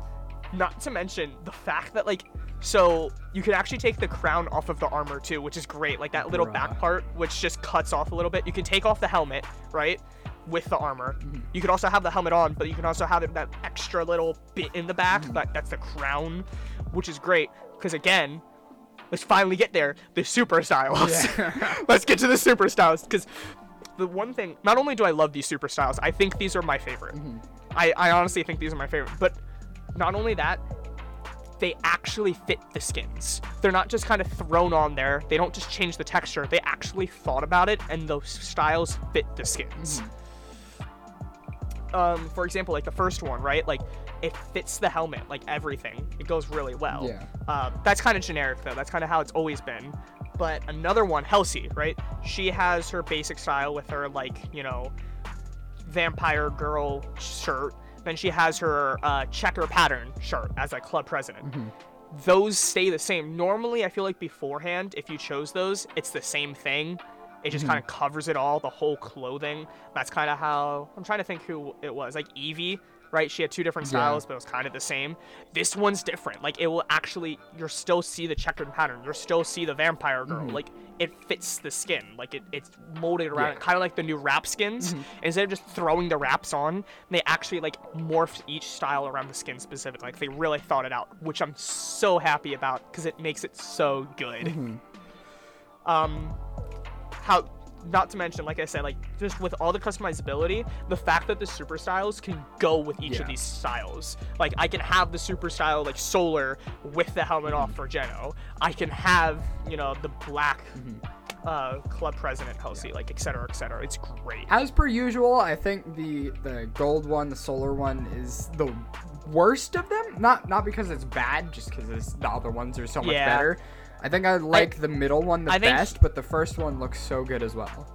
not to mention the fact that like, so you can actually take the crown off of the armor too, which is great. Like that little back part, which just cuts off a little bit. You can take off the helmet, right, with the armor. Mm-hmm. You can also have the helmet on, but you can also have it, that extra little bit in the back. Mm-hmm. That that's the crown, which is great because again. Let's finally get there. The super styles. Yeah. Let's get to the super styles because the one thing. Not only do I love these super styles, I think these are my favorite. Mm-hmm. I, I honestly think these are my favorite. But not only that, they actually fit the skins. They're not just kind of thrown on there. They don't just change the texture. They actually thought about it, and those styles fit the skins. Um, for example, like the first one, right? Like it fits the helmet, like everything. It goes really well. Yeah. Uh, that's kind of generic though. That's kind of how it's always been. But another one, Helsie, right? She has her basic style with her like you know vampire girl shirt. Then she has her uh, checker pattern shirt as a club president. Those stay the same. Normally, I feel like beforehand, if you chose those, it's the same thing. It just kind of covers it all, the whole clothing. That's kind of how I'm trying to think who it was. Like Evie, right? She had two different Yeah. styles, but it was kind of the same. This one's different. Like it will actually, you'll still see the checkered pattern. You'll still see the vampire girl. Mm-hmm. Like it fits the skin. Like it, it's molded around Yeah. it, kind of like the new wrap skins. Mm-hmm. Instead of just throwing the wraps on, they actually like morphed each style around the skin specifically. Like they really thought it out, which I'm so happy about because it makes it so good. Mm-hmm. Um, how not to mention like i said like just with all the customizability the fact that the super styles can go with each of these styles like i can have the super style like solar with the helmet off for geno i can have you know the black uh, club president Helsie, like et cetera, et cetera. It's great. As per usual, I think the the gold one, the solar one, is the worst of them. Not not because it's bad, just because the other ones are so much Yeah. better. I think I like the middle one the I think- best, but the first one looks so good as well.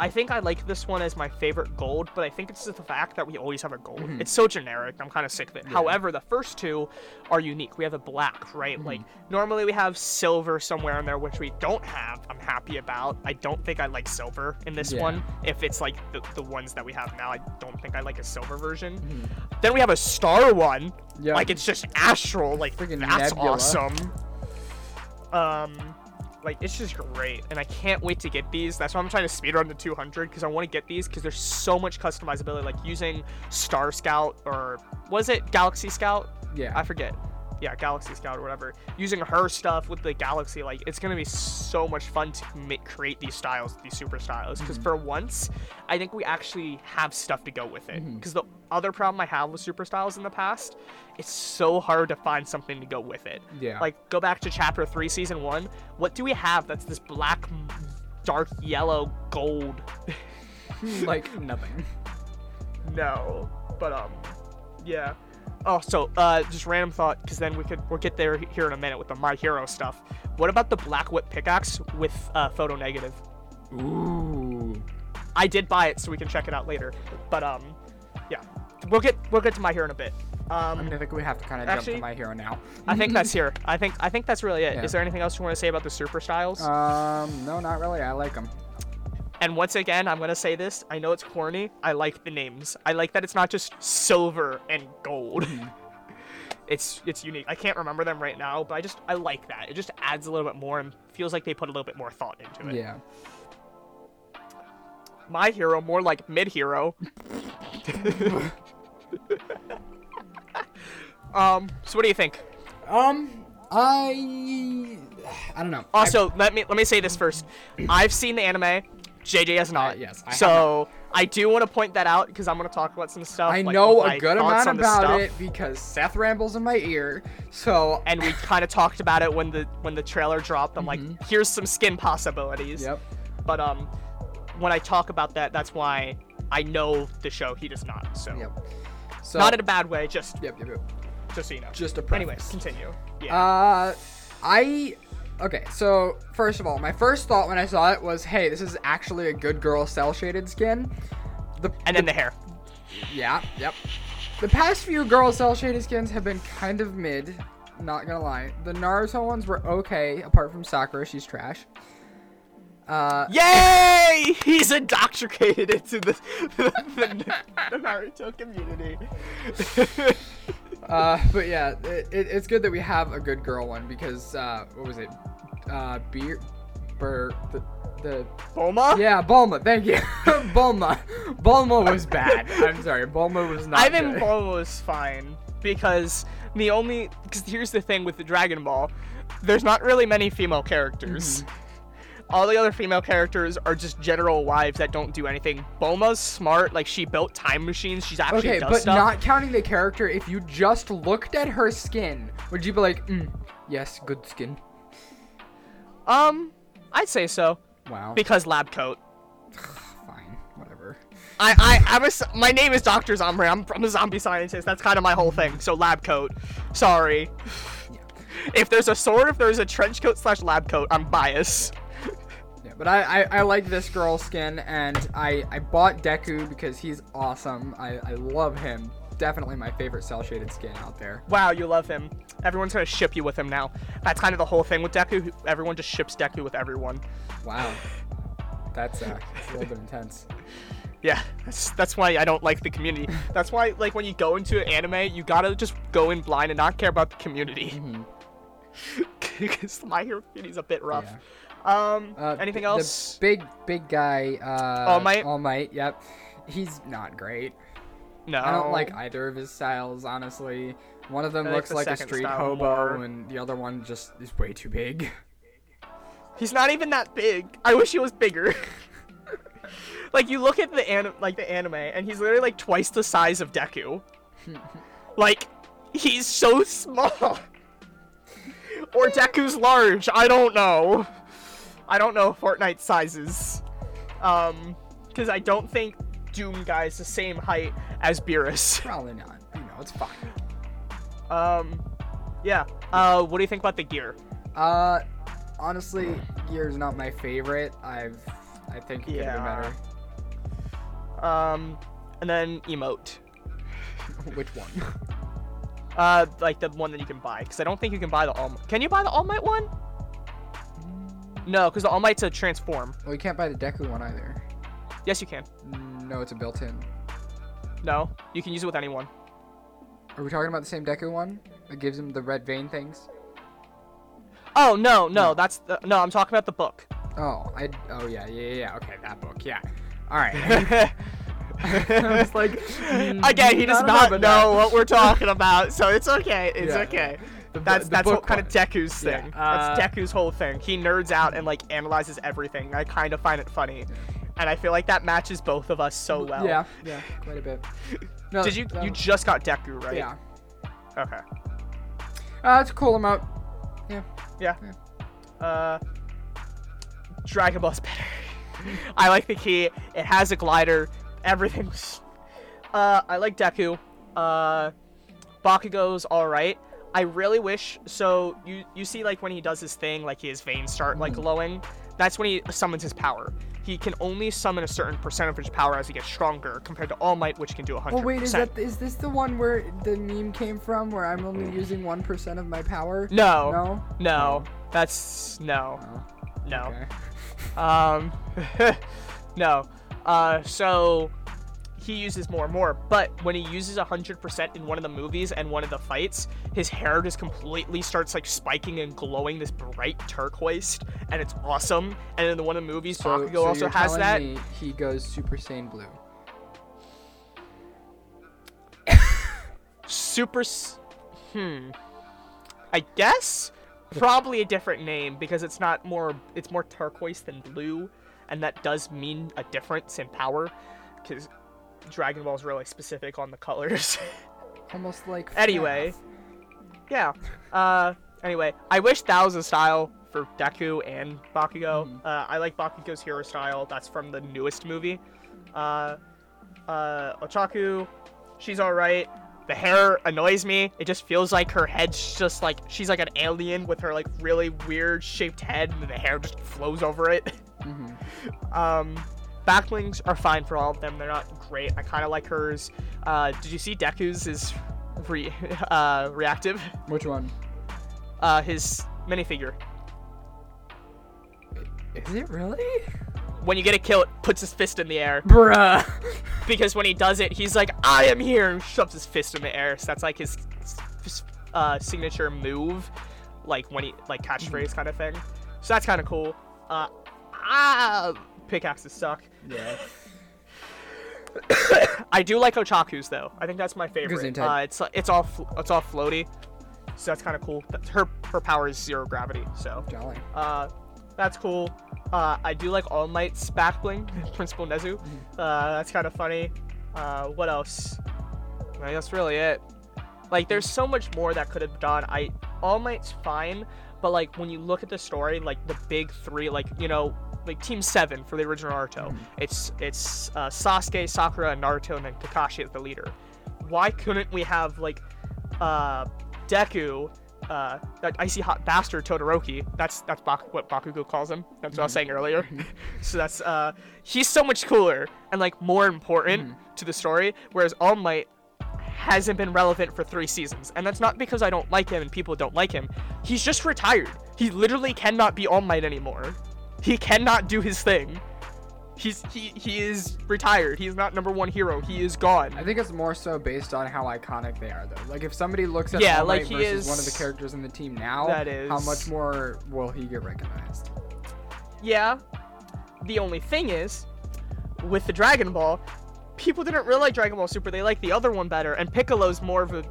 I think I like this one as my favorite gold, but I think it's just the fact that we always have a gold. Mm-hmm. It's so generic. I'm kind of sick of it. However, the first two are unique. We have a black, right? Mm-hmm. Like normally we have silver somewhere in there, which we don't have. I'm happy about. I don't think I like silver in this Yeah. one. If it's like the, the ones that we have now, I don't think I like a silver version. Mm-hmm. Then we have a star one. Yeah. Like it's just astral. Like Friggin' that's nebula. awesome. Um, like it's just great, and I can't wait to get these. That's why I'm trying to speed run to 200 because I want to get these because there's so much customizability. Like using Star Scout or was it Galaxy Scout? Yeah. I forget. Yeah, Galaxy Scout or whatever. Using her stuff with the Galaxy, like it's gonna be so much fun to make, create these styles, these super styles. Because for once, I think we actually have stuff to go with it. Because the other problem I have with super styles in the past, it's so hard to find something to go with it. Yeah. Like go back to chapter three, season one. What do we have that's this black, dark yellow, gold? like nothing. No, but um, yeah. Oh, so uh, just random thought, because then we could we'll get there here in a minute with the My Hero stuff. What about the Black Whip pickaxe with uh, photo negative? Ooh. I did buy it, so we can check it out later. But um, yeah, we'll get we'll get to My Hero in a bit. I Um, mean, I think we have to kind of jump to my hero now. I think that's here. I think I think that's really it. Is Yeah. there anything else you want to say about the super styles? Um, no, not really. I like them. And once again, I'm gonna say this. I know it's corny. I like the names. I like that it's not just silver and gold. it's it's unique. I can't remember them right now, but I just I like that. It just adds a little bit more and feels like they put a little bit more thought into it. Yeah. My hero, more like mid hero. um. So what do you think? Um, I, I don't know. Also, let me let me say this first. I've seen the anime. JJ has not. Uh, yes, I so I do want to point that out because I'm gonna talk about some stuff. I like, know a good amount about it because Seth rambles in my ear. So and we kind of talked about it when the when the trailer dropped. I'm like, here's some skin possibilities. Yep. But um, when I talk about that, that's why I know the show. He does not. So Yep. So not in a bad way. Just Yep. Yep. Yep. just so you know. Just a Anyways, continue. Yeah. Uh, I. Okay, so first of all, my first thought when I saw it was, "Hey, this is actually a good girl cell shaded skin." The and then the hair. yeah, yep. The past few girl cell shaded skins have been kind of mid. Not gonna lie, the Naruto ones were okay, apart from Sakura, she's trash. Uh, Yay! He's indoctrinated into the, the, the, the Naruto community. Uh, but yeah, it, it, it's good that we have a good girl one because uh, what was it? Uh, beer, Bur, the, the Bulma? yeah, Bulma. Thank you, Bulma. Bulma was bad. I'm sorry, Bulma was not. I think good. Bulma was fine because the only because here's the thing with the Dragon Ball, there's not really many female characters. Mm-hmm. All the other female characters are just general wives that don't do anything. Bulma's smart, like she built time machines. She's actually Okay, but stuff. not counting the character, if you just looked at her skin, would you be like, mm, yes, good skin? Um, I'd say so Wow. because lab coat. Fine, whatever. I, I, I'm a, my name is Dr. Zombie. I'm, I'm a zombie scientist. That's kind of my whole thing. So lab coat. Sorry. If there's a sword, if there's a trench coat slash lab coat, I'm biased. But I, I, I like this girl skin, and I, I bought Deku because he's awesome. I, I love him. Definitely my favorite cell shaded skin out there. Wow, you love him. Everyone's gonna ship you with him now. That's kind of the whole thing with Deku. Everyone just ships Deku with everyone. Wow. That's, uh, that's a little bit intense. Yeah, that's that's why I don't like the community. That's why like when you go into an anime, you gotta just go in blind and not care about the community. Mm-hmm. Because my hero community is a bit rough. Yeah. Um, Uh, anything the else? big, big guy, uh, All Might? All Might, yep. He's not great. no. I don't like either of his styles, honestly. One of them I like looks the like a street hobo, more. and the other one just is way too big. He's not even that big. I wish he was bigger. like you look at the anim- like the anime, and he's literally like twice the size of Deku. like he's so small. or Deku's large. I don't know. I don't know Fortnite sizes. Um, because I don't think Doom guy is the same height as Beerus. Probably not. You know, it's fine. Um, yeah. Uh, what do you think about the gear? Uh, honestly, gear is not my favorite. I've, I think it could have Yeah. been Um, and then emote. Which one? Uh, like the one that you can buy, because I don't think you can buy the All. Can you buy the All Might one? No, because the All Might's a transform. Well, you can't buy the Deku one either. Yes, you can. No, it's a built-in. No, you can use it with anyone. Are we talking about the same Deku one that gives him the red vein things? Oh no, no, that's the, no. I'm talking about the book. Oh, I. Oh yeah, yeah, yeah, yeah. Okay, that book. Yeah. All right. I was like, mm, Again, he does not about know what we're talking about, so it's okay. It's Yeah. okay. The That's the that's book what kind of one. Deku's Yeah, thing. uh, that's Deku's whole thing. He nerds out and like analyzes everything. I kind of find it funny, and I feel like that matches both of us so well. Yeah, yeah, quite a bit. No, Did you that you just got Deku right? Yeah. Okay. Uh, that's a cool amount. Yeah. Yeah. Uh, Dragon Ball's better. I like the key. It has a glider. Everything's. Uh, I like Deku. Uh, Bakugo's all right. I really wish. So you you see like when he does his thing, like his veins start like glowing. That's when he summons his power. He can only summon a certain percentage of his power as he gets stronger, compared to All Might, which can do 100%. Oh wait, is that is this the one where the meme came from, where I'm only using one percent of my power? No. No. No. That's no. Oh, No. okay. Um, no. Uh, so he uses more and more, but when he uses 100% in one of the movies and one of the fights, his hair just completely starts like spiking and glowing this bright turquoise, and it's awesome. And in the one of the movies, So, Bakugo so also has that. He goes Super Saiyan Blue. Super. S- hmm. I guess probably a different name because it's not more. It's more turquoise than blue, and that does mean a difference in power, because Dragon Ball is really specific on the colors. Almost like. Anyway. Yeah. Uh. Anyway, I wish that was a style for Deku and Bakugo. Mhm. Uh, I like Bakugo's hero style. That's from the newest movie. Uh. Uh. Ochaco, she's all right. The hair annoys me. It just feels like her head's just like she's like an alien with her like really weird shaped head, and the hair just flows over it. Mhm. Um, backlings are fine for all of them. They're not great. I kind of like hers. Uh, did you see Deku's is re- uh, reactive? Which one? Uh, his minifigure. Is it really? When you get a kill, it puts his fist in the air. Bruh. Because when he does it, he's like, "I am here," and shoves his fist in the air. So that's like his, his uh, signature move, like when he like catchphrase kind of thing. So that's kind of cool. Uh, ah, pickaxes suck. yeah. I do like Ochaco's though. I think that's my favorite. Uh, it's it's all fl- it's all floaty, so that's kind of cool. That's- Her her power is zero gravity, so Jolly. uh, that's cool. Uh, I do like All Might's back bling, Principal Nezu. Uh, that's kind of funny. Uh, what else? I think that's really it. Like, there's so much more that could have done. I All Might's fine, but like when you look at the story, like the big three, like you know, like Team Seven for the original Naruto, it's it's uh, Sasuke, Sakura, and Naruto, and then Kakashi as the leader. Why couldn't we have like uh, Deku, uh, that icy hot bastard Todoroki? That's that's Bak- what Bakugo calls him. That's what I was saying earlier. so that's uh, he's so much cooler and like more important to the story, whereas All Might hasn't been relevant for three seasons, and that's not because I don't like him and people don't like him. He's just retired. He literally cannot be All Might anymore. He cannot do his thing. He's he he is retired. He's not number one hero. He is gone. I think it's more so based on how iconic they are, though. Like if somebody looks at Yeah, like versus one of the characters in the team now, that is, how much more will he get recognized? Yeah. The only thing is, with the Dragon Ball, people didn't really like Dragon Ball Super. They like the other one better, and Piccolo's more of a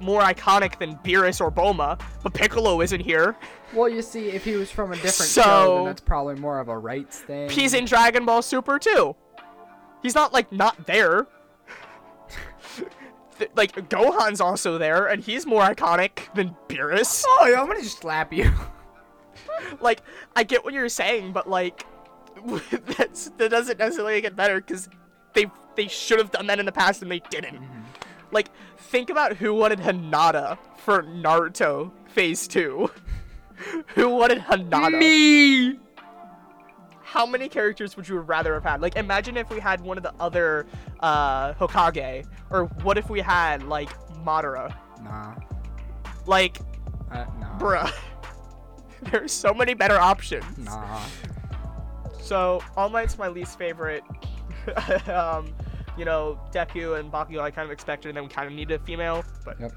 more iconic than Beerus or Bulma. But Piccolo isn't here. Well, you see, if he was from a different show, then that's probably more of a rights thing. He's in Dragon Ball Super too. He's not like not there. Like Gohan's also there, and he's more iconic than Beerus. Oh, yeah, I'm gonna just slap you. like I get what you're saying, but like that's that doesn't necessarily get better because they they should have done that in the past and they didn't. Like think about who wanted Hinata for Naruto Phase Two. who wanted Hinata? Me. How many characters would you rather have had? Like imagine if we had one of the other uh, Hokage, or what if we had like Madara? Nah. Like, Uh, nah. bruh. There's so many better options. Nah. So All Might's my least favorite. um, you know, Deku and Bakugo I kind of expected, and then we kind of needed a female, but Yep.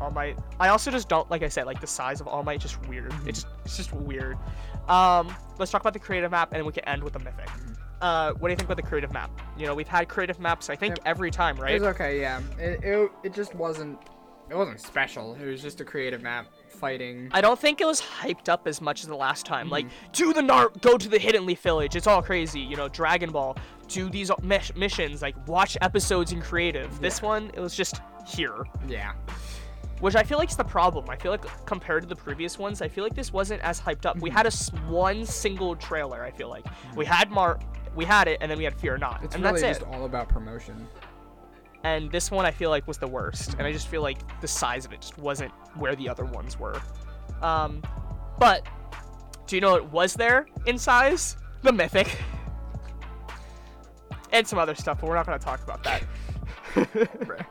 All Might. I also just don't like I said like the size of All Might just weird. It's just it's just weird. Um, let's talk about the creative map, and then we can end with the mythic. Uh, what do you think about the creative map? You know, we've had creative maps I think Yep. every time, right? It was okay, yeah. It, it, it just wasn't it wasn't special. It was just a creative map fighting. I don't think it was hyped up as much as the last time. Like, mm-hmm. do the nar, go to the Hidden Leaf Village. It's all crazy. You know, Dragon Ball. Do these missions. Like, watch episodes in creative. This one, it was just here, Yeah. which I feel like is the problem. I feel like compared to the previous ones, I feel like this wasn't as hyped up. We mm-hmm. had a s- one single trailer. I feel like we mm-hmm. had Mar, we had it, and then we had Fear Not, It's and really that's just it. all about promotion. And this one I feel like was the worst, and I just feel like the size of it just wasn't where the other ones were. Um, but do you know what was there in size? The Mythic. And some other stuff, but we're not gonna talk about that.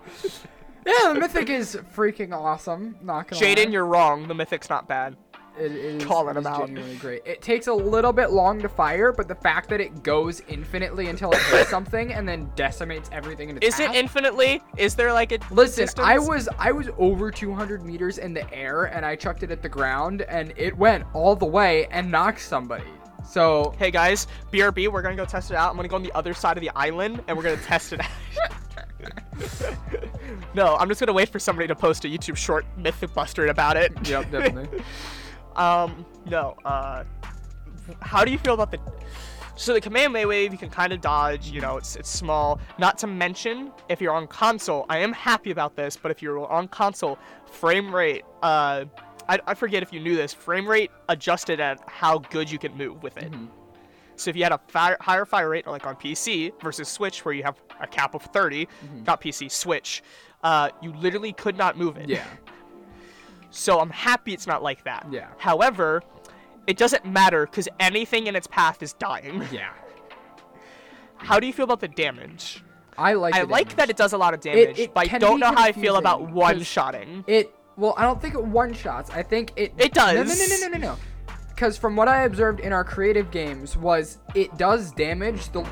Yeah, the mythic is freaking awesome. Not gonna Jaden, lie. you're wrong. The Mythic's not bad. It, it is, calling it is out. genuinely great. It takes a little bit long to fire, but the fact that it goes infinitely until it hits something and then decimates everything in its Is it infinitely? Is there like a Listen, I was I was over 200 meters in the air and I chucked it at the ground and it went all the way and knocked somebody. So Hey guys, BRB, we're gonna go test it out. I'm gonna go on the other side of the island and we're gonna test it out. no, I'm just gonna wait for somebody to post a YouTube short Mythic Buster about it. yep, definitely. Um, no. Uh, how do you feel about the? So the Kamehameha wave you can kind of dodge. You know, it's it's small. Not to mention, if you're on console, I am happy about this. But if you're on console, frame rate. Uh, I, I forget if you knew this. Frame rate adjusted at how good you can move with it. Mhm. So if you had a fire, higher fire rate, like on PC versus Switch, where you have a cap of 30, not PC, Switch, uh, you literally could not move it. Yeah. So I'm happy it's not like that. Yeah. However, it doesn't matter because anything in its path is dying. Yeah. How do you feel about the damage? I like I like damage. that it does a lot of damage, it but I don't know how I feel about one-shotting. It well, I don't think it one shots. I think it It No, no, no, no, no, no, no. Because from what I observed in our creative games was it does damage the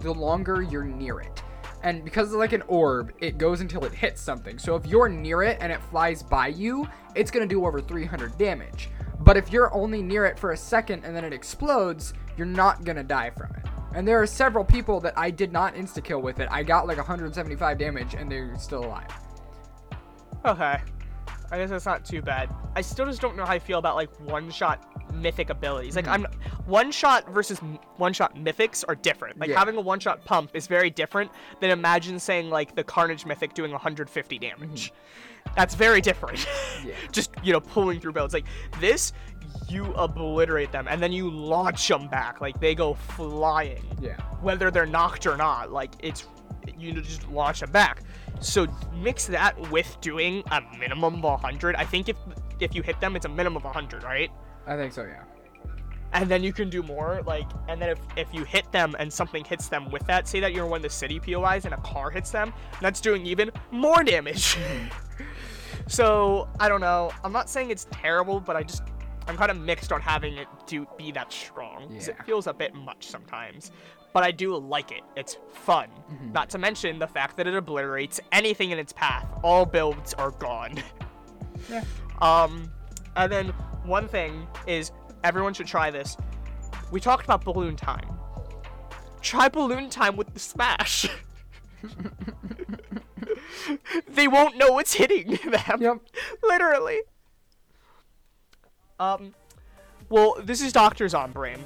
the longer you're near it. And because it's like an orb, it goes until it hits something. So if you're near it and it flies by you, it's gonna do over 300 damage. But if you're only near it for a second and then it explodes, you're not gonna die from it. And there are several people that I did not insta kill with it. I got like 175 damage and they're still alive. Okay. I guess that's not too bad. I still just don't know how I feel about like one-shot mythic abilities. Like I'm mm-hmm. one-shot versus one-shot mythics are different. Like Yeah. having a one-shot pump is very different than imagine saying like the Carnage mythic doing 150 damage. Mm-hmm. That's very different. Yeah. just you know pulling through builds like this you obliterate them and then you launch them back like they go flying Yeah. whether they're knocked or not like it's you just launch them back. So mix that with doing a minimum of 100 i think if if you hit them it's a minimum of 100 right? I think so, yeah. and then you can do more like and then if, if you hit them and something hits them with that say that you're one of the city pois and a car hits them that's doing even more damage. So i don't know. I'm not saying it's terrible but i just i'm kind of mixed on having it do be that strong 'cause it Yeah. feels a bit much sometimes but i do like it it's fun not to mention the fact that it obliterates anything in its path all builds are gone Yeah. um, and then one thing is everyone should try this. We talked about balloon time. Try balloon time with the smash. they won't know what's hitting them. Yep. Literally. Um, well, this is Doctor Zombrain,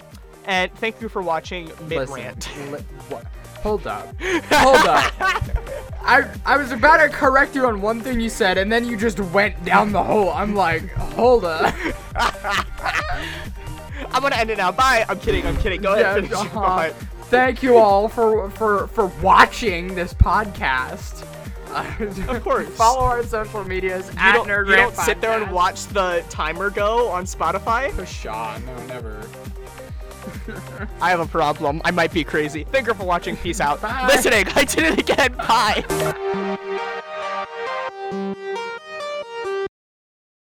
and thank you for watching Mid Rant. li-? Hold up. Hold up. I I was about to correct you on one thing you said, and then you just went down the hole. I'm like, hold up. I'm gonna end it now. Bye. I'm kidding. I'm kidding. Go ahead. Yeah, finish. uh-huh. Thank you all for for for watching this podcast. Of course. Follow our social medias You at Nerd you don't sit there and watch the timer go on Spotify. Pshaw, no, never. I have a problem. I might be crazy. Thank you for watching. Peace out. Bye. Listening. I did it again. Bye.